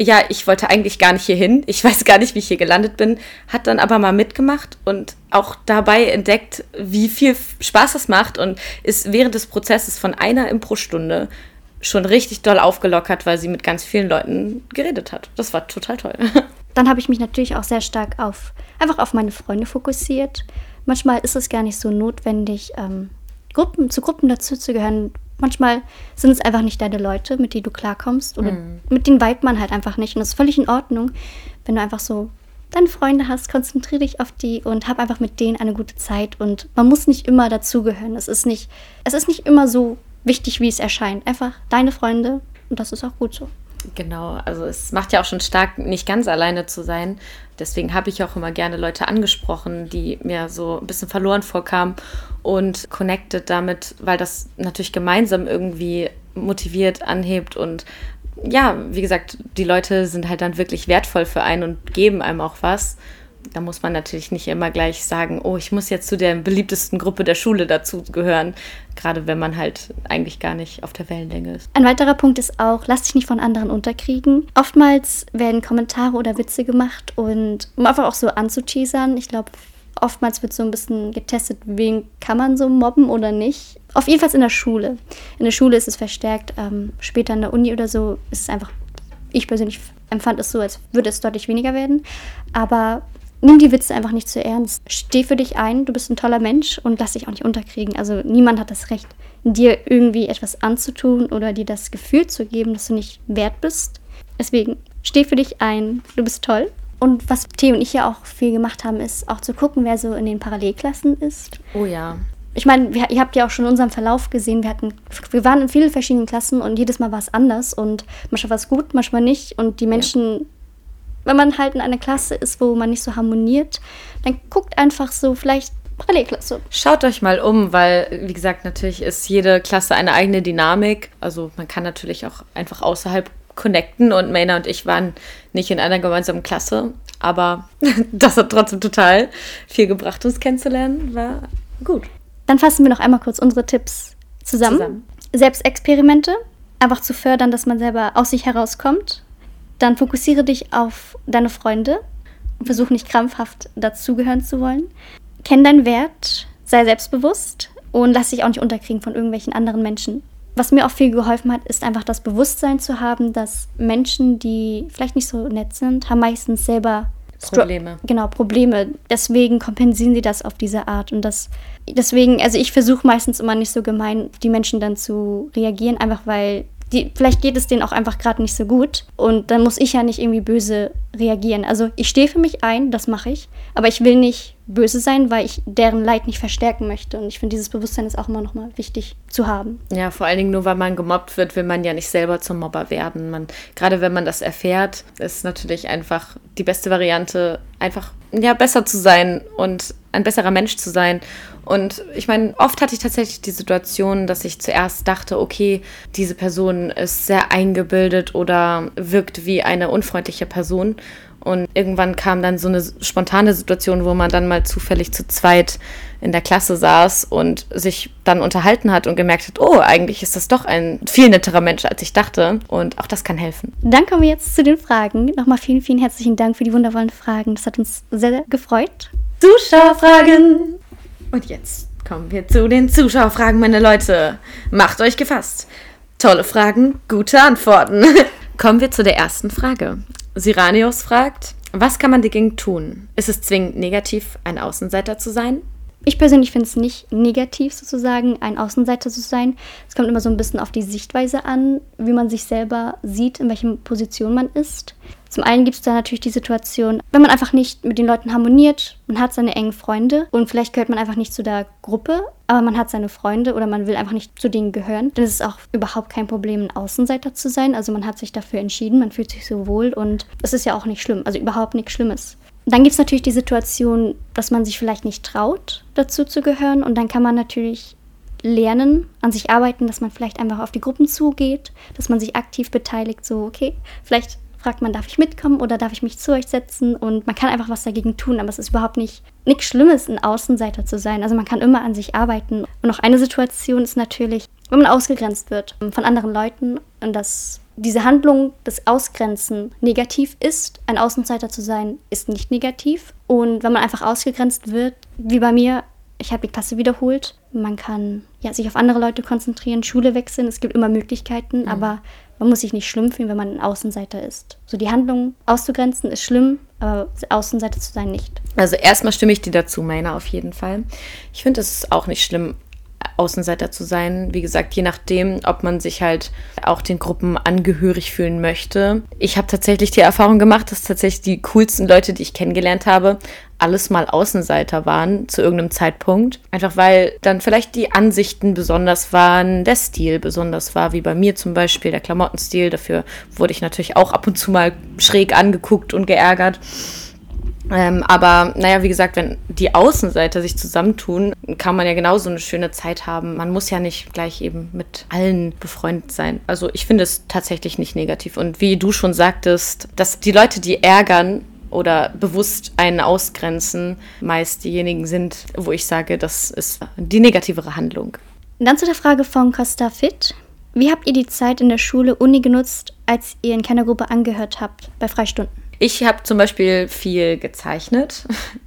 ja, ich wollte eigentlich gar nicht hier hin. Ich <laughs> weiß gar nicht, wie ich hier gelandet bin. Hat dann aber mal mitgemacht und auch dabei entdeckt, wie viel Spaß das macht und ist während des Prozesses von einer Impro-Stunde schon richtig doll aufgelockert, weil sie mit ganz vielen Leuten geredet hat. Das war total toll. <laughs> Dann habe ich mich natürlich auch sehr stark auf einfach auf meine Freunde fokussiert. Manchmal ist es gar nicht so notwendig, ähm, Gruppen, zu Gruppen dazu zu gehören, manchmal sind es einfach nicht deine Leute, mit denen du klarkommst oder mhm. mit denen weibt man halt einfach nicht. Und das ist völlig in Ordnung, wenn du einfach so deine Freunde hast, konzentriere dich auf die und hab einfach mit denen eine gute Zeit. Und man muss nicht immer dazugehören. Es ist nicht, es ist nicht immer so wichtig, wie es erscheint. Einfach deine Freunde und das ist auch gut so. Genau, also es macht ja auch schon stark, nicht ganz alleine zu sein. Deswegen habe ich auch immer gerne Leute angesprochen, die mir so ein bisschen verloren vorkamen und connected damit, weil das natürlich gemeinsam irgendwie motiviert, anhebt und ja, wie gesagt, die Leute sind halt dann wirklich wertvoll für einen und geben einem auch was da muss man natürlich nicht immer gleich sagen, oh, ich muss jetzt zu der beliebtesten Gruppe der Schule dazugehören, gerade wenn man halt eigentlich gar nicht auf der Wellenlänge ist. Ein weiterer Punkt ist auch, lass dich nicht von anderen unterkriegen. Oftmals werden Kommentare oder Witze gemacht und um einfach auch so anzuteasern, ich glaube, oftmals wird so ein bisschen getestet, wen kann man so mobben oder nicht. Auf jeden Fall in der Schule. In der Schule ist es verstärkt, ähm, später in der Uni oder so ist es einfach, ich persönlich empfand es so, als würde es deutlich weniger werden. Aber nimm die Witze einfach nicht zu ernst. Steh für dich ein, du bist ein toller Mensch und lass dich auch nicht unterkriegen. Also niemand hat das Recht, dir irgendwie etwas anzutun oder dir das Gefühl zu geben, dass du nicht wert bist. Deswegen steh für dich ein, du bist toll. Und was Theo und ich ja auch viel gemacht haben, ist auch zu gucken, wer so in den Parallelklassen ist. Oh ja. Ich meine, ihr habt ja auch schon unseren Verlauf gesehen. Wir, hatten, wir waren in vielen verschiedenen Klassen und jedes Mal war es anders. Und manchmal war es gut, manchmal nicht. Und die Menschen ja wenn man halt in einer Klasse ist, wo man nicht so harmoniert, dann guckt einfach so vielleicht Parallelklasse. Schaut euch mal um, weil, wie gesagt, natürlich ist jede Klasse eine eigene Dynamik. Also man kann natürlich auch einfach außerhalb connecten und Maina und ich waren nicht in einer gemeinsamen Klasse, aber <laughs> das hat trotzdem total viel gebracht, uns kennenzulernen. War gut. Dann fassen wir noch einmal kurz unsere Tipps zusammen. zusammen. Selbstexperimente, einfach zu fördern, dass man selber aus sich herauskommt dann fokussiere dich auf deine Freunde und versuche nicht krampfhaft dazugehören zu wollen. Kenn deinen Wert, sei selbstbewusst und lass dich auch nicht unterkriegen von irgendwelchen anderen Menschen. Was mir auch viel geholfen hat, ist einfach das Bewusstsein zu haben, dass Menschen, die vielleicht nicht so nett sind, haben meistens selber Probleme. Genau, Probleme. Deswegen kompensieren sie das auf diese Art. Und das, deswegen, also ich versuche meistens immer nicht so gemein, die Menschen dann zu reagieren, einfach weil die, vielleicht geht es denen auch einfach gerade nicht so gut und dann muss ich ja nicht irgendwie böse reagieren. Also ich stehe für mich ein, das mache ich, aber ich will nicht böse sein, weil ich deren Leid nicht verstärken möchte. Und ich finde, dieses Bewusstsein ist auch immer noch mal wichtig zu haben. Ja, vor allen Dingen nur, weil man gemobbt wird, will man ja nicht selber zum Mobber werden. Man, gerade wenn man das erfährt, ist natürlich einfach die beste Variante, einfach ja, besser zu sein und ein besserer Mensch zu sein. Und ich meine, oft hatte ich tatsächlich die Situation, dass ich zuerst dachte, okay, diese Person ist sehr eingebildet oder wirkt wie eine unfreundliche Person. Und irgendwann kam dann so eine spontane Situation, wo man dann mal zufällig zu zweit in der Klasse saß und sich dann unterhalten hat und gemerkt hat, oh, eigentlich ist das doch ein viel netterer Mensch, als ich dachte. Und auch das kann helfen. Dann kommen wir jetzt zu den Fragen. Nochmal vielen, vielen herzlichen Dank für die wundervollen Fragen. Das hat uns sehr, sehr gefreut. Zuschauerfragen. Und jetzt kommen wir zu den Zuschauerfragen, meine Leute. Macht euch gefasst. Tolle Fragen, gute Antworten. Kommen wir zu der ersten Frage. Siranius fragt, was kann man dagegen tun? Ist es zwingend negativ, ein Außenseiter zu sein? Ich persönlich finde es nicht negativ, sozusagen ein Außenseiter zu sein. Es kommt immer so ein bisschen auf die Sichtweise an, wie man sich selber sieht, in welcher Position man ist. Zum einen gibt es da natürlich die Situation, wenn man einfach nicht mit den Leuten harmoniert, man hat seine engen Freunde und vielleicht gehört man einfach nicht zu der Gruppe, aber man hat seine Freunde oder man will einfach nicht zu denen gehören, dann ist es auch überhaupt kein Problem, ein Außenseiter zu sein. Also man hat sich dafür entschieden, man fühlt sich so wohl und es ist ja auch nicht schlimm, also überhaupt nichts Schlimmes. Dann gibt es natürlich die Situation, dass man sich vielleicht nicht traut, dazu zu gehören. Und dann kann man natürlich lernen, an sich arbeiten, dass man vielleicht einfach auf die Gruppen zugeht, dass man sich aktiv beteiligt. So, okay, vielleicht fragt man, darf ich mitkommen oder darf ich mich zu euch setzen? Und man kann einfach was dagegen tun, aber es ist überhaupt nicht nichts Schlimmes, ein Außenseiter zu sein. Also man kann immer an sich arbeiten. Und noch eine Situation ist natürlich, wenn man ausgegrenzt wird von anderen Leuten und das diese Handlung des Ausgrenzen negativ ist. Ein Außenseiter zu sein, ist nicht negativ. Und wenn man einfach ausgegrenzt wird, wie bei mir, ich habe die Klasse wiederholt. Man kann ja, sich auf andere Leute konzentrieren, Schule wechseln. Es gibt immer Möglichkeiten, mhm. aber man muss sich nicht schlimm fühlen, wenn man ein Außenseiter ist. So die Handlung auszugrenzen ist schlimm, aber Außenseiter zu sein nicht. Also erstmal stimme ich dir dazu, Meiner, auf jeden Fall. Ich finde, es ist auch nicht schlimm, Außenseiter zu sein. Wie gesagt, je nachdem, ob man sich halt auch den Gruppen angehörig fühlen möchte. Ich habe tatsächlich die Erfahrung gemacht, dass tatsächlich die coolsten Leute, die ich kennengelernt habe, alles mal Außenseiter waren zu irgendeinem Zeitpunkt. Einfach weil dann vielleicht die Ansichten besonders waren, der Stil besonders war, wie bei mir zum Beispiel, der Klamottenstil. Dafür wurde ich natürlich auch ab und zu mal schräg angeguckt und geärgert. Ähm, aber naja, wie gesagt, wenn die Außenseiter sich zusammentun, kann man ja genauso eine schöne Zeit haben. Man muss ja nicht gleich eben mit allen befreundet sein. Also ich finde es tatsächlich nicht negativ. Und wie du schon sagtest, dass die Leute, die ärgern, oder bewusst einen ausgrenzen, meist diejenigen sind, wo ich sage, das ist die negativere Handlung. Dann zu der Frage von Costa Fit. Wie habt ihr die Zeit in der Schule Uni genutzt, als ihr in keiner Gruppe angehört habt, bei Freistunden? Ich habe zum Beispiel viel gezeichnet.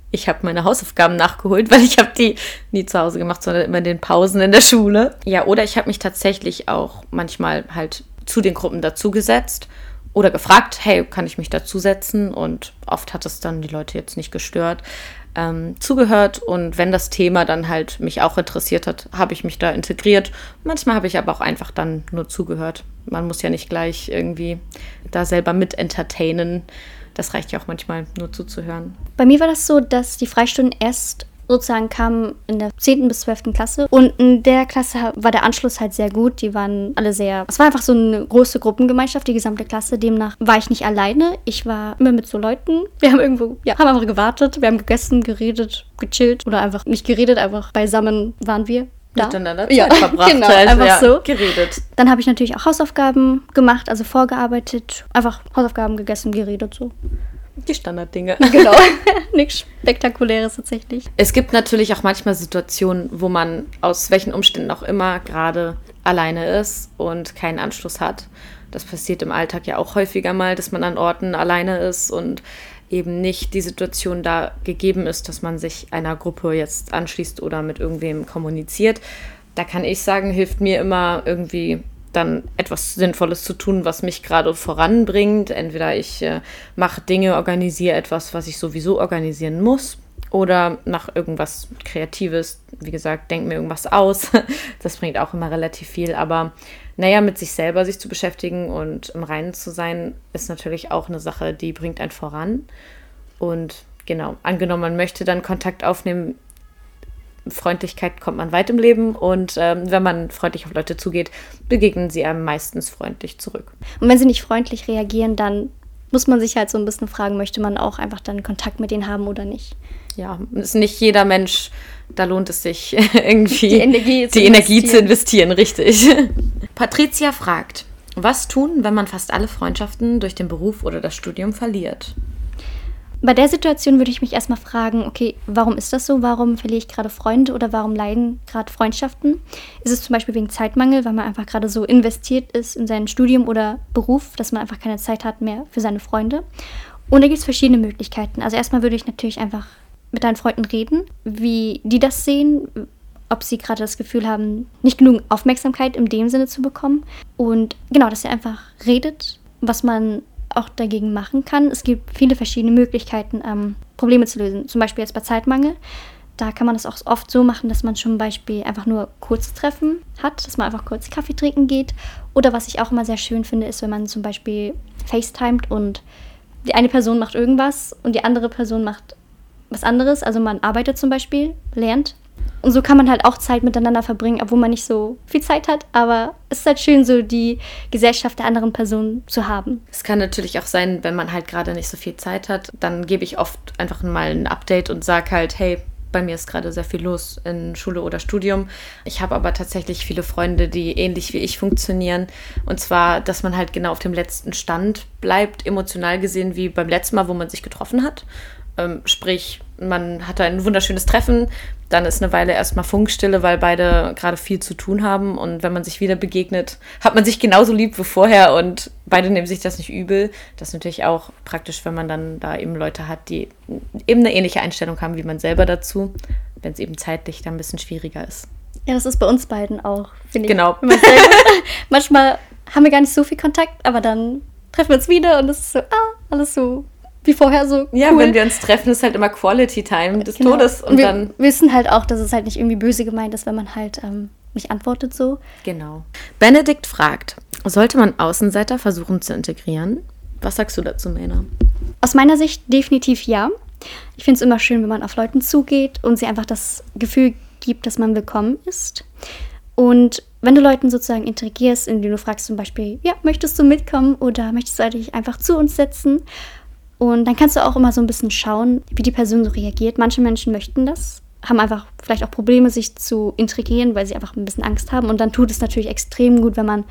Ich habe meine Hausaufgaben nachgeholt, weil ich habe die nie zu Hause gemacht, sondern immer in den Pausen in der Schule. Ja, oder ich habe mich tatsächlich auch manchmal halt zu den Gruppen dazugesetzt oder gefragt, hey, kann ich mich dazusetzen? Und oft hat es dann die Leute jetzt nicht gestört. Ähm, zugehört und wenn das Thema dann halt mich auch interessiert hat, habe ich mich da integriert. Manchmal habe ich aber auch einfach dann nur zugehört. Man muss ja nicht gleich irgendwie da selber mit entertainen das reicht ja auch manchmal nur zuzuhören. Bei mir war das so, dass die Freistunden erst sozusagen kamen in der 10. bis 12. Klasse. Und in der Klasse war der Anschluss halt sehr gut. Die waren alle sehr. Es war einfach so eine große Gruppengemeinschaft, die gesamte Klasse. Demnach war ich nicht alleine. Ich war immer mit so Leuten. Wir haben irgendwo, ja, haben einfach gewartet. Wir haben gegessen, geredet, gechillt. Oder einfach nicht geredet, einfach beisammen waren wir da. miteinander Zeit ja, verbracht. Genau, halt, einfach ja, so. Geredet. Dann habe ich natürlich auch Hausaufgaben gemacht, also vorgearbeitet, einfach Hausaufgaben gegessen, geredet so. Die Standarddinge. <laughs> Genau. <laughs> Nichts Spektakuläres tatsächlich. Es gibt natürlich auch manchmal Situationen, wo man aus welchen Umständen auch immer gerade alleine ist und keinen Anschluss hat. Das passiert im Alltag ja auch häufiger mal, dass man an Orten alleine ist und eben nicht die Situation da gegeben ist, dass man sich einer Gruppe jetzt anschließt oder mit irgendwem kommuniziert. Da kann ich sagen, hilft mir immer irgendwie dann etwas Sinnvolles zu tun, was mich gerade voranbringt. Entweder ich äh, mache Dinge, organisiere etwas, was ich sowieso organisieren muss, oder nach irgendwas Kreatives. Wie gesagt, denk mir irgendwas aus. <laughs> Das bringt auch immer relativ viel. Aber naja, mit sich selber sich zu beschäftigen und im Reinen zu sein, ist natürlich auch eine Sache, die bringt einen voran. Und genau, angenommen, man möchte dann Kontakt aufnehmen, Freundlichkeit kommt man weit im Leben und ähm, wenn man freundlich auf Leute zugeht, begegnen sie einem meistens freundlich zurück. Und wenn sie nicht freundlich reagieren, dann muss man sich halt so ein bisschen fragen, möchte man auch einfach dann Kontakt mit denen haben oder nicht. Ja, ist nicht jeder Mensch, da lohnt es sich <laughs> irgendwie die Energie zu, die Energie zu investieren, richtig. <laughs> Patricia fragt, was tun, wenn man fast alle Freundschaften durch den Beruf oder das Studium verliert? Bei der Situation würde ich mich erstmal fragen, okay, warum ist das so? Warum verliere ich gerade Freunde oder warum leiden gerade Freundschaften? Ist es zum Beispiel wegen Zeitmangel, weil man einfach gerade so investiert ist in sein Studium oder Beruf, dass man einfach keine Zeit hat mehr für seine Freunde? Und da gibt es verschiedene Möglichkeiten. Also erstmal würde ich natürlich einfach mit deinen Freunden reden, wie die das sehen, ob sie gerade das Gefühl haben, nicht genug Aufmerksamkeit in dem Sinne zu bekommen. Und genau, dass ihr einfach redet, was man auch dagegen machen kann. Es gibt viele verschiedene Möglichkeiten, ähm, Probleme zu lösen. Zum Beispiel jetzt bei Zeitmangel. Da kann man das auch oft so machen, dass man zum Beispiel einfach nur Kurztreffen hat, dass man einfach kurz Kaffee trinken geht. Oder was ich auch immer sehr schön finde, ist, wenn man zum Beispiel FaceTimet und die eine Person macht irgendwas und die andere Person macht was anderes. Also man arbeitet zum Beispiel, lernt und so kann man halt auch Zeit miteinander verbringen, obwohl man nicht so viel Zeit hat. Aber es ist halt schön, so die Gesellschaft der anderen Person zu haben. Es kann natürlich auch sein, wenn man halt gerade nicht so viel Zeit hat, dann gebe ich oft einfach mal ein Update und sage halt, hey, bei mir ist gerade sehr viel los in Schule oder Studium. Ich habe aber tatsächlich viele Freunde, die ähnlich wie ich funktionieren. Und zwar, dass man halt genau auf dem letzten Stand bleibt, emotional gesehen, wie beim letzten Mal, wo man sich getroffen hat. Ähm, sprich, man hatte ein wunderschönes Treffen, dann ist eine Weile erstmal Funkstille, weil beide gerade viel zu tun haben. Und wenn man sich wieder begegnet, hat man sich genauso lieb wie vorher und beide nehmen sich das nicht übel. Das ist natürlich auch praktisch, wenn man dann da eben Leute hat, die eben eine ähnliche Einstellung haben wie man selber dazu, wenn es eben zeitlich dann ein bisschen schwieriger ist. Ja, das ist bei uns beiden auch, finde ich. Genau. <laughs> Manchmal haben wir gar nicht so viel Kontakt, aber dann treffen wir uns wieder und es ist so, ah, alles so wie vorher so. Ja, cool. wenn wir uns treffen, ist halt immer Quality Time des genau. Todes. Und, und wir dann wissen halt auch, dass es halt nicht irgendwie böse gemeint ist, wenn man halt ähm, nicht antwortet so. Genau. Benedikt fragt: Sollte man Außenseiter versuchen zu integrieren? Was sagst du dazu, Mena? Aus meiner Sicht definitiv ja. Ich finde es immer schön, wenn man auf Leuten zugeht und sie einfach das Gefühl gibt, dass man willkommen ist. Und wenn du Leuten sozusagen integrierst, indem du fragst zum Beispiel, ja, möchtest du mitkommen oder möchtest du dich einfach zu uns setzen? Und dann kannst du auch immer so ein bisschen schauen, wie die Person so reagiert. Manche Menschen möchten das, haben einfach vielleicht auch Probleme, sich zu integrieren, weil sie einfach ein bisschen Angst haben. Und dann tut es natürlich extrem gut, wenn man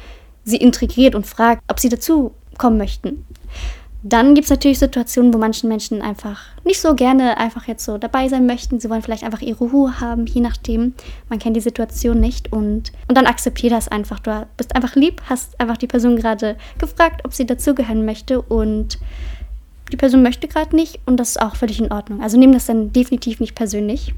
sie integriert und fragt, ob sie dazu kommen möchten. Dann gibt es natürlich Situationen, wo manche Menschen einfach nicht so gerne einfach jetzt so dabei sein möchten. Sie wollen vielleicht einfach ihre Ruhe haben, je nachdem. Man kennt die Situation nicht und, und dann akzeptiere das einfach. Du bist einfach lieb, hast einfach die Person gerade gefragt, ob sie dazugehören möchte und die Person möchte gerade nicht und das ist auch völlig in Ordnung. Also nehmen das dann definitiv nicht persönlich.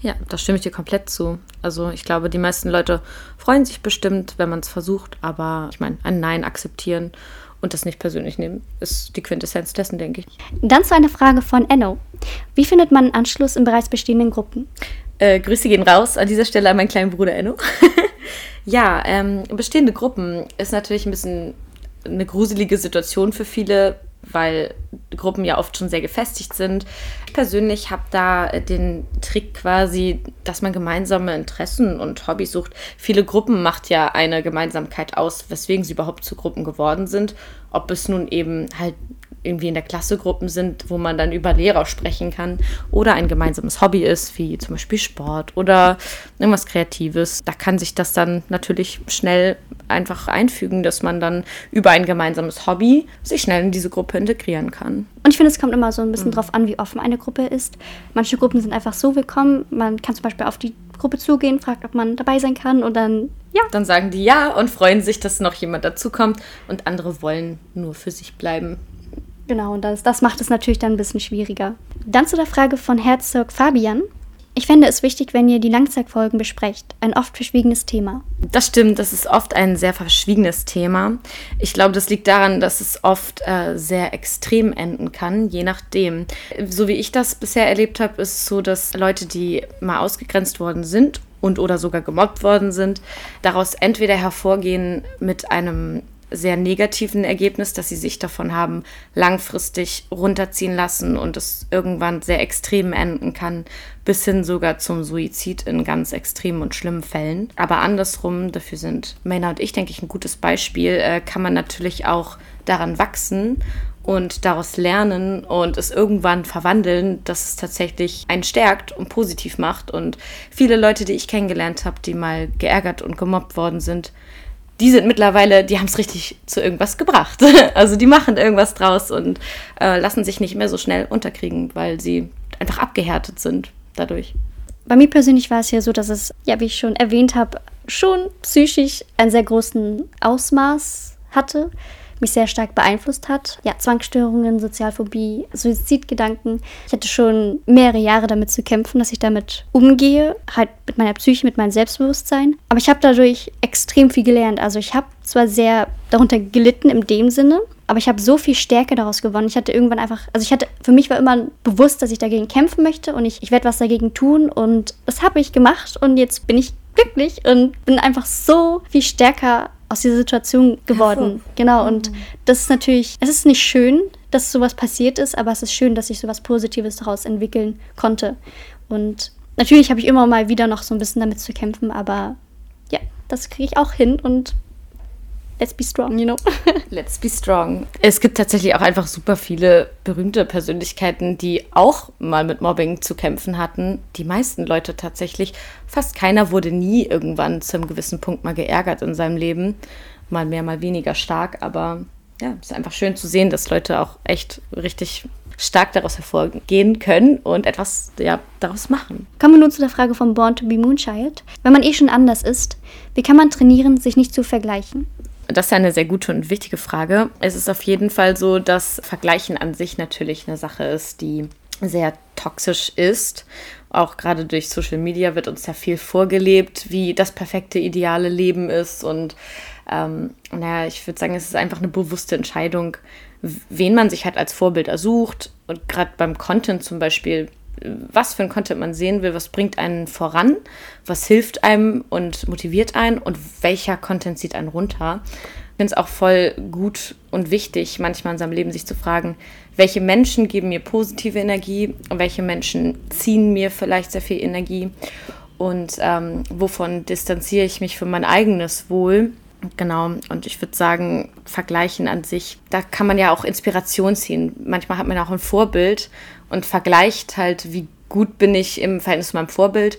Ja, da stimme ich dir komplett zu. Also ich glaube, die meisten Leute freuen sich bestimmt, wenn man es versucht, aber ich meine, ein Nein akzeptieren und das nicht persönlich nehmen, ist die Quintessenz dessen, denke ich. Dann zu einer Frage von Enno. Wie findet man Anschluss in bereits bestehenden Gruppen? Äh, Grüße gehen raus an dieser Stelle an meinen kleinen Bruder Enno. <laughs> ja, ähm, bestehende Gruppen ist natürlich ein bisschen eine gruselige Situation für viele, weil Gruppen ja oft schon sehr gefestigt sind. Ich persönlich habe da den Trick quasi, dass man gemeinsame Interessen und Hobbys sucht. Viele Gruppen macht ja eine Gemeinsamkeit aus, weswegen sie überhaupt zu Gruppen geworden sind. Ob es nun eben halt irgendwie in der Klasse Gruppen sind, wo man dann über Lehrer sprechen kann oder ein gemeinsames Hobby ist, wie zum Beispiel Sport oder irgendwas Kreatives. Da kann sich das dann natürlich schnell einfach einfügen, dass man dann über ein gemeinsames Hobby sich schnell in diese Gruppe integrieren kann. Und ich finde, es kommt immer so ein bisschen mhm. drauf an, wie offen eine Gruppe ist. Manche Gruppen sind einfach so willkommen. Man kann zum Beispiel auf die Gruppe zugehen, fragt, ob man dabei sein kann und dann ja. Dann sagen die ja und freuen sich, dass noch jemand dazukommt und andere wollen nur für sich bleiben. Genau, und das, das macht es natürlich dann ein bisschen schwieriger. Dann zu der Frage von Herzog Fabian. Ich fände es wichtig, wenn ihr die Langzeitfolgen besprecht. Ein oft verschwiegenes Thema. Das stimmt, das ist oft ein sehr verschwiegenes Thema. Ich glaube, das liegt daran, dass es oft äh, sehr extrem enden kann, je nachdem. So wie ich das bisher erlebt habe, ist es so, dass Leute, die mal ausgegrenzt worden sind und oder sogar gemobbt worden sind, daraus entweder hervorgehen mit einem sehr negativen Ergebnis, dass sie sich davon haben langfristig runterziehen lassen und es irgendwann sehr extrem enden kann, bis hin sogar zum Suizid in ganz extremen und schlimmen Fällen. Aber andersrum, dafür sind Männer und ich, denke ich, ein gutes Beispiel, äh, kann man natürlich auch daran wachsen und daraus lernen und es irgendwann verwandeln, dass es tatsächlich einen stärkt und positiv macht. Und viele Leute, die ich kennengelernt habe, die mal geärgert und gemobbt worden sind, die sind mittlerweile, die haben es richtig zu irgendwas gebracht. <laughs> Also die machen irgendwas draus und äh, lassen sich nicht mehr so schnell unterkriegen, weil sie einfach abgehärtet sind dadurch. Bei mir persönlich war es ja so, dass es, ja, wie ich schon erwähnt habe, schon psychisch einen sehr großen Ausmaß hatte mich sehr stark beeinflusst hat. Ja, Zwangsstörungen, Sozialphobie, Suizidgedanken. Ich hatte schon mehrere Jahre damit zu kämpfen, dass ich damit umgehe, halt mit meiner Psyche, mit meinem Selbstbewusstsein. Aber ich habe dadurch extrem viel gelernt. Also ich habe zwar sehr darunter gelitten in dem Sinne, aber ich habe so viel Stärke daraus gewonnen. Ich hatte irgendwann einfach, also ich hatte, für mich war immer bewusst, dass ich dagegen kämpfen möchte und ich, ich werde was dagegen tun und das habe ich gemacht und jetzt bin ich glücklich und bin einfach so viel stärker aus dieser Situation geworden. Ja, genau, und mhm. das ist natürlich, es ist nicht schön, dass sowas passiert ist, aber es ist schön, dass ich sowas Positives daraus entwickeln konnte. Und natürlich habe ich immer mal wieder noch so ein bisschen damit zu kämpfen, aber ja, das kriege ich auch hin und let's be strong, you know. <laughs> let's be strong. Es gibt tatsächlich auch einfach super viele berühmte Persönlichkeiten, die auch mal mit Mobbing zu kämpfen hatten. Die meisten Leute tatsächlich. Fast keiner wurde nie irgendwann zu einem gewissen Punkt mal geärgert in seinem Leben. Mal mehr, mal weniger stark. Aber ja, es ist einfach schön zu sehen, dass Leute auch echt richtig stark daraus hervorgehen können und etwas ja, daraus machen. Kommen wir nun zu der Frage von Born to be Moonchild. Wenn man eh schon anders ist, wie kann man trainieren, sich nicht zu vergleichen? Das ist eine sehr gute und wichtige Frage. Es ist auf jeden Fall so, dass Vergleichen an sich natürlich eine Sache ist, die sehr toxisch ist. Auch gerade durch Social Media wird uns ja viel vorgelebt, wie das perfekte, ideale Leben ist. Und ähm, naja, ich würde sagen, es ist einfach eine bewusste Entscheidung, wen man sich halt als Vorbild ersucht. Und gerade beim Content zum Beispiel was für ein Content man sehen will, was bringt einen voran, was hilft einem und motiviert einen und welcher Content zieht einen runter. Ich finde es auch voll gut und wichtig, manchmal in seinem Leben sich zu fragen, welche Menschen geben mir positive Energie und welche Menschen ziehen mir vielleicht sehr viel Energie und ähm, wovon distanziere ich mich für mein eigenes Wohl. Genau, und ich würde sagen, vergleichen an sich, da kann man ja auch Inspiration ziehen. Manchmal hat man auch ein Vorbild und vergleicht halt, wie gut bin ich im Verhältnis zu meinem Vorbild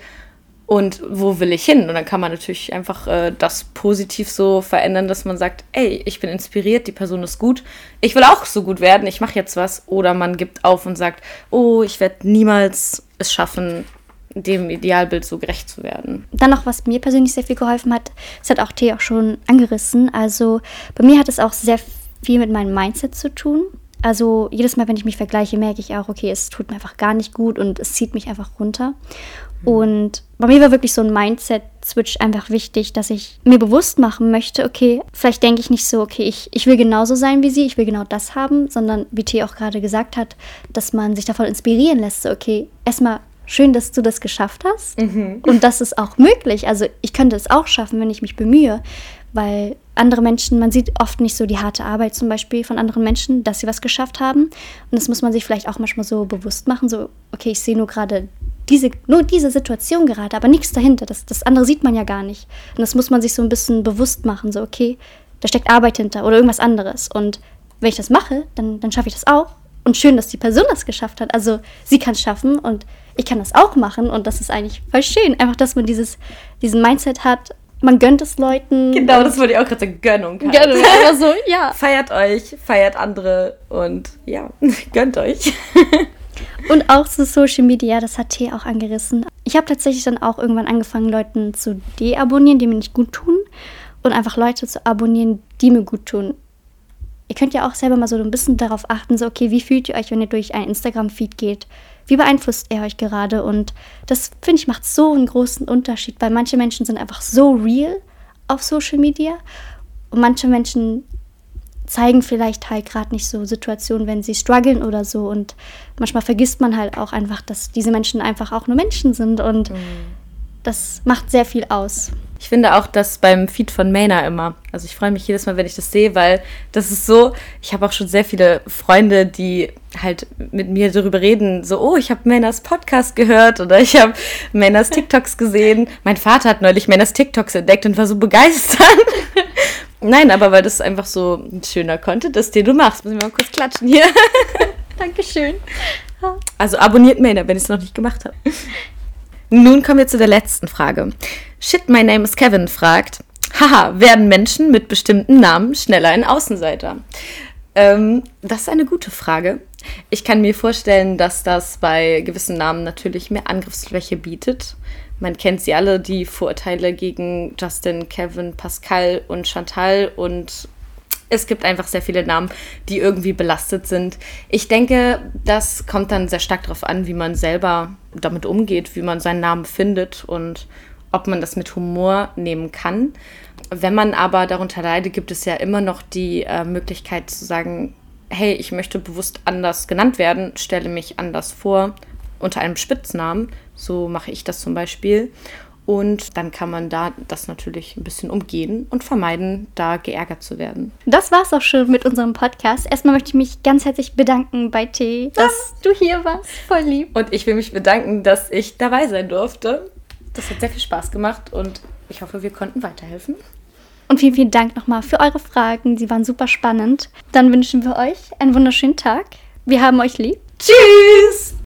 und wo will ich hin? Und dann kann man natürlich einfach äh, das positiv so verändern, dass man sagt, ey, ich bin inspiriert, die Person ist gut, ich will auch so gut werden, ich mache jetzt was. Oder man gibt auf und sagt, oh, ich werde niemals es schaffen, dem Idealbild so gerecht zu werden. Dann noch, was mir persönlich sehr viel geholfen hat, das hat auch T auch schon angerissen. Also bei mir hat es auch sehr viel mit meinem Mindset zu tun. Also jedes Mal, wenn ich mich vergleiche, merke ich auch, okay, es tut mir einfach gar nicht gut und es zieht mich einfach runter. Mhm. Und bei mir war wirklich so ein Mindset-Switch einfach wichtig, dass ich mir bewusst machen möchte, okay, vielleicht denke ich nicht so, okay, ich, ich will genauso sein wie sie, ich will genau das haben, sondern wie T auch gerade gesagt hat, dass man sich davon inspirieren lässt, so, okay, erstmal schön, dass du das geschafft hast mhm. und das ist auch möglich. Also ich könnte es auch schaffen, wenn ich mich bemühe weil andere Menschen, man sieht oft nicht so die harte Arbeit zum Beispiel von anderen Menschen, dass sie was geschafft haben. Und das muss man sich vielleicht auch manchmal so bewusst machen, so, okay, ich sehe nur gerade diese, nur diese Situation gerade, aber nichts dahinter. Das, das andere sieht man ja gar nicht. Und das muss man sich so ein bisschen bewusst machen, so, okay, da steckt Arbeit hinter oder irgendwas anderes. Und wenn ich das mache, dann, dann schaffe ich das auch. Und schön, dass die Person das geschafft hat. Also sie kann es schaffen und ich kann das auch machen. Und das ist eigentlich voll schön. Einfach, dass man dieses, diesen Mindset hat, man gönnt es Leuten. Genau, das wollte ich auch gerade sagen. Gönnung. Halt. Gönnung, aber so, ja. <laughs> Feiert euch, feiert andere und ja, <laughs> gönnt euch. <laughs> und auch zu Social Media, das hat T auch angerissen. Ich habe tatsächlich dann auch irgendwann angefangen, Leuten zu deabonnieren, die mir nicht gut tun. Und einfach Leute zu abonnieren, die mir gut tun. Ihr könnt ja auch selber mal so ein bisschen darauf achten, so, okay, wie fühlt ihr euch, wenn ihr durch einen Instagram-Feed geht? Wie beeinflusst er euch gerade? Und das, finde ich, macht so einen großen Unterschied, weil manche Menschen sind einfach so real auf Social Media und manche Menschen zeigen vielleicht halt gerade nicht so Situationen, wenn sie strugglen oder so. Und manchmal vergisst man halt auch einfach, dass diese Menschen einfach auch nur Menschen sind und mhm. das macht sehr viel aus. Ich finde auch das beim Feed von Maina immer. Also ich freue mich jedes Mal, wenn ich das sehe, weil das ist so, ich habe auch schon sehr viele Freunde, die halt mit mir darüber reden, so, oh, ich habe Mainas Podcast gehört oder ich habe Mainas TikToks gesehen. Mein Vater hat neulich Mainas TikToks entdeckt und war so begeistert. <laughs> Nein, aber weil das einfach so ein schöner Content ist, den du machst. Müssen wir mal kurz klatschen hier. <laughs> Dankeschön. Also abonniert Maina, wenn ich es noch nicht gemacht habe. Nun kommen wir zu der letzten Frage. Shit, my name is Kevin fragt, haha, werden Menschen mit bestimmten Namen schneller ein Außenseiter? Ähm, das ist eine gute Frage. Ich kann mir vorstellen, dass das bei gewissen Namen natürlich mehr Angriffsfläche bietet. Man kennt sie alle, die Vorurteile gegen Justin, Kevin, Pascal und Chantal und es gibt einfach sehr viele Namen, die irgendwie belastet sind. Ich denke, das kommt dann sehr stark darauf an, wie man selber damit umgeht, wie man seinen Namen findet und ob man das mit Humor nehmen kann. Wenn man aber darunter leidet, gibt es ja immer noch die äh, Möglichkeit zu sagen, hey, ich möchte bewusst anders genannt werden, stelle mich anders vor, unter einem Spitznamen. So mache ich das zum Beispiel. Und dann kann man da das natürlich ein bisschen umgehen und vermeiden, da geärgert zu werden. Das war's auch schon mit unserem Podcast. Erstmal möchte ich mich ganz herzlich bedanken bei T, dass du hier warst. Voll lieb. Und ich will mich bedanken, dass ich dabei sein durfte. Das hat sehr viel Spaß gemacht und ich hoffe, wir konnten weiterhelfen. Und vielen, vielen Dank nochmal für eure Fragen. Sie waren super spannend. Dann wünschen wir euch einen wunderschönen Tag. Wir haben euch lieb. Tschüss!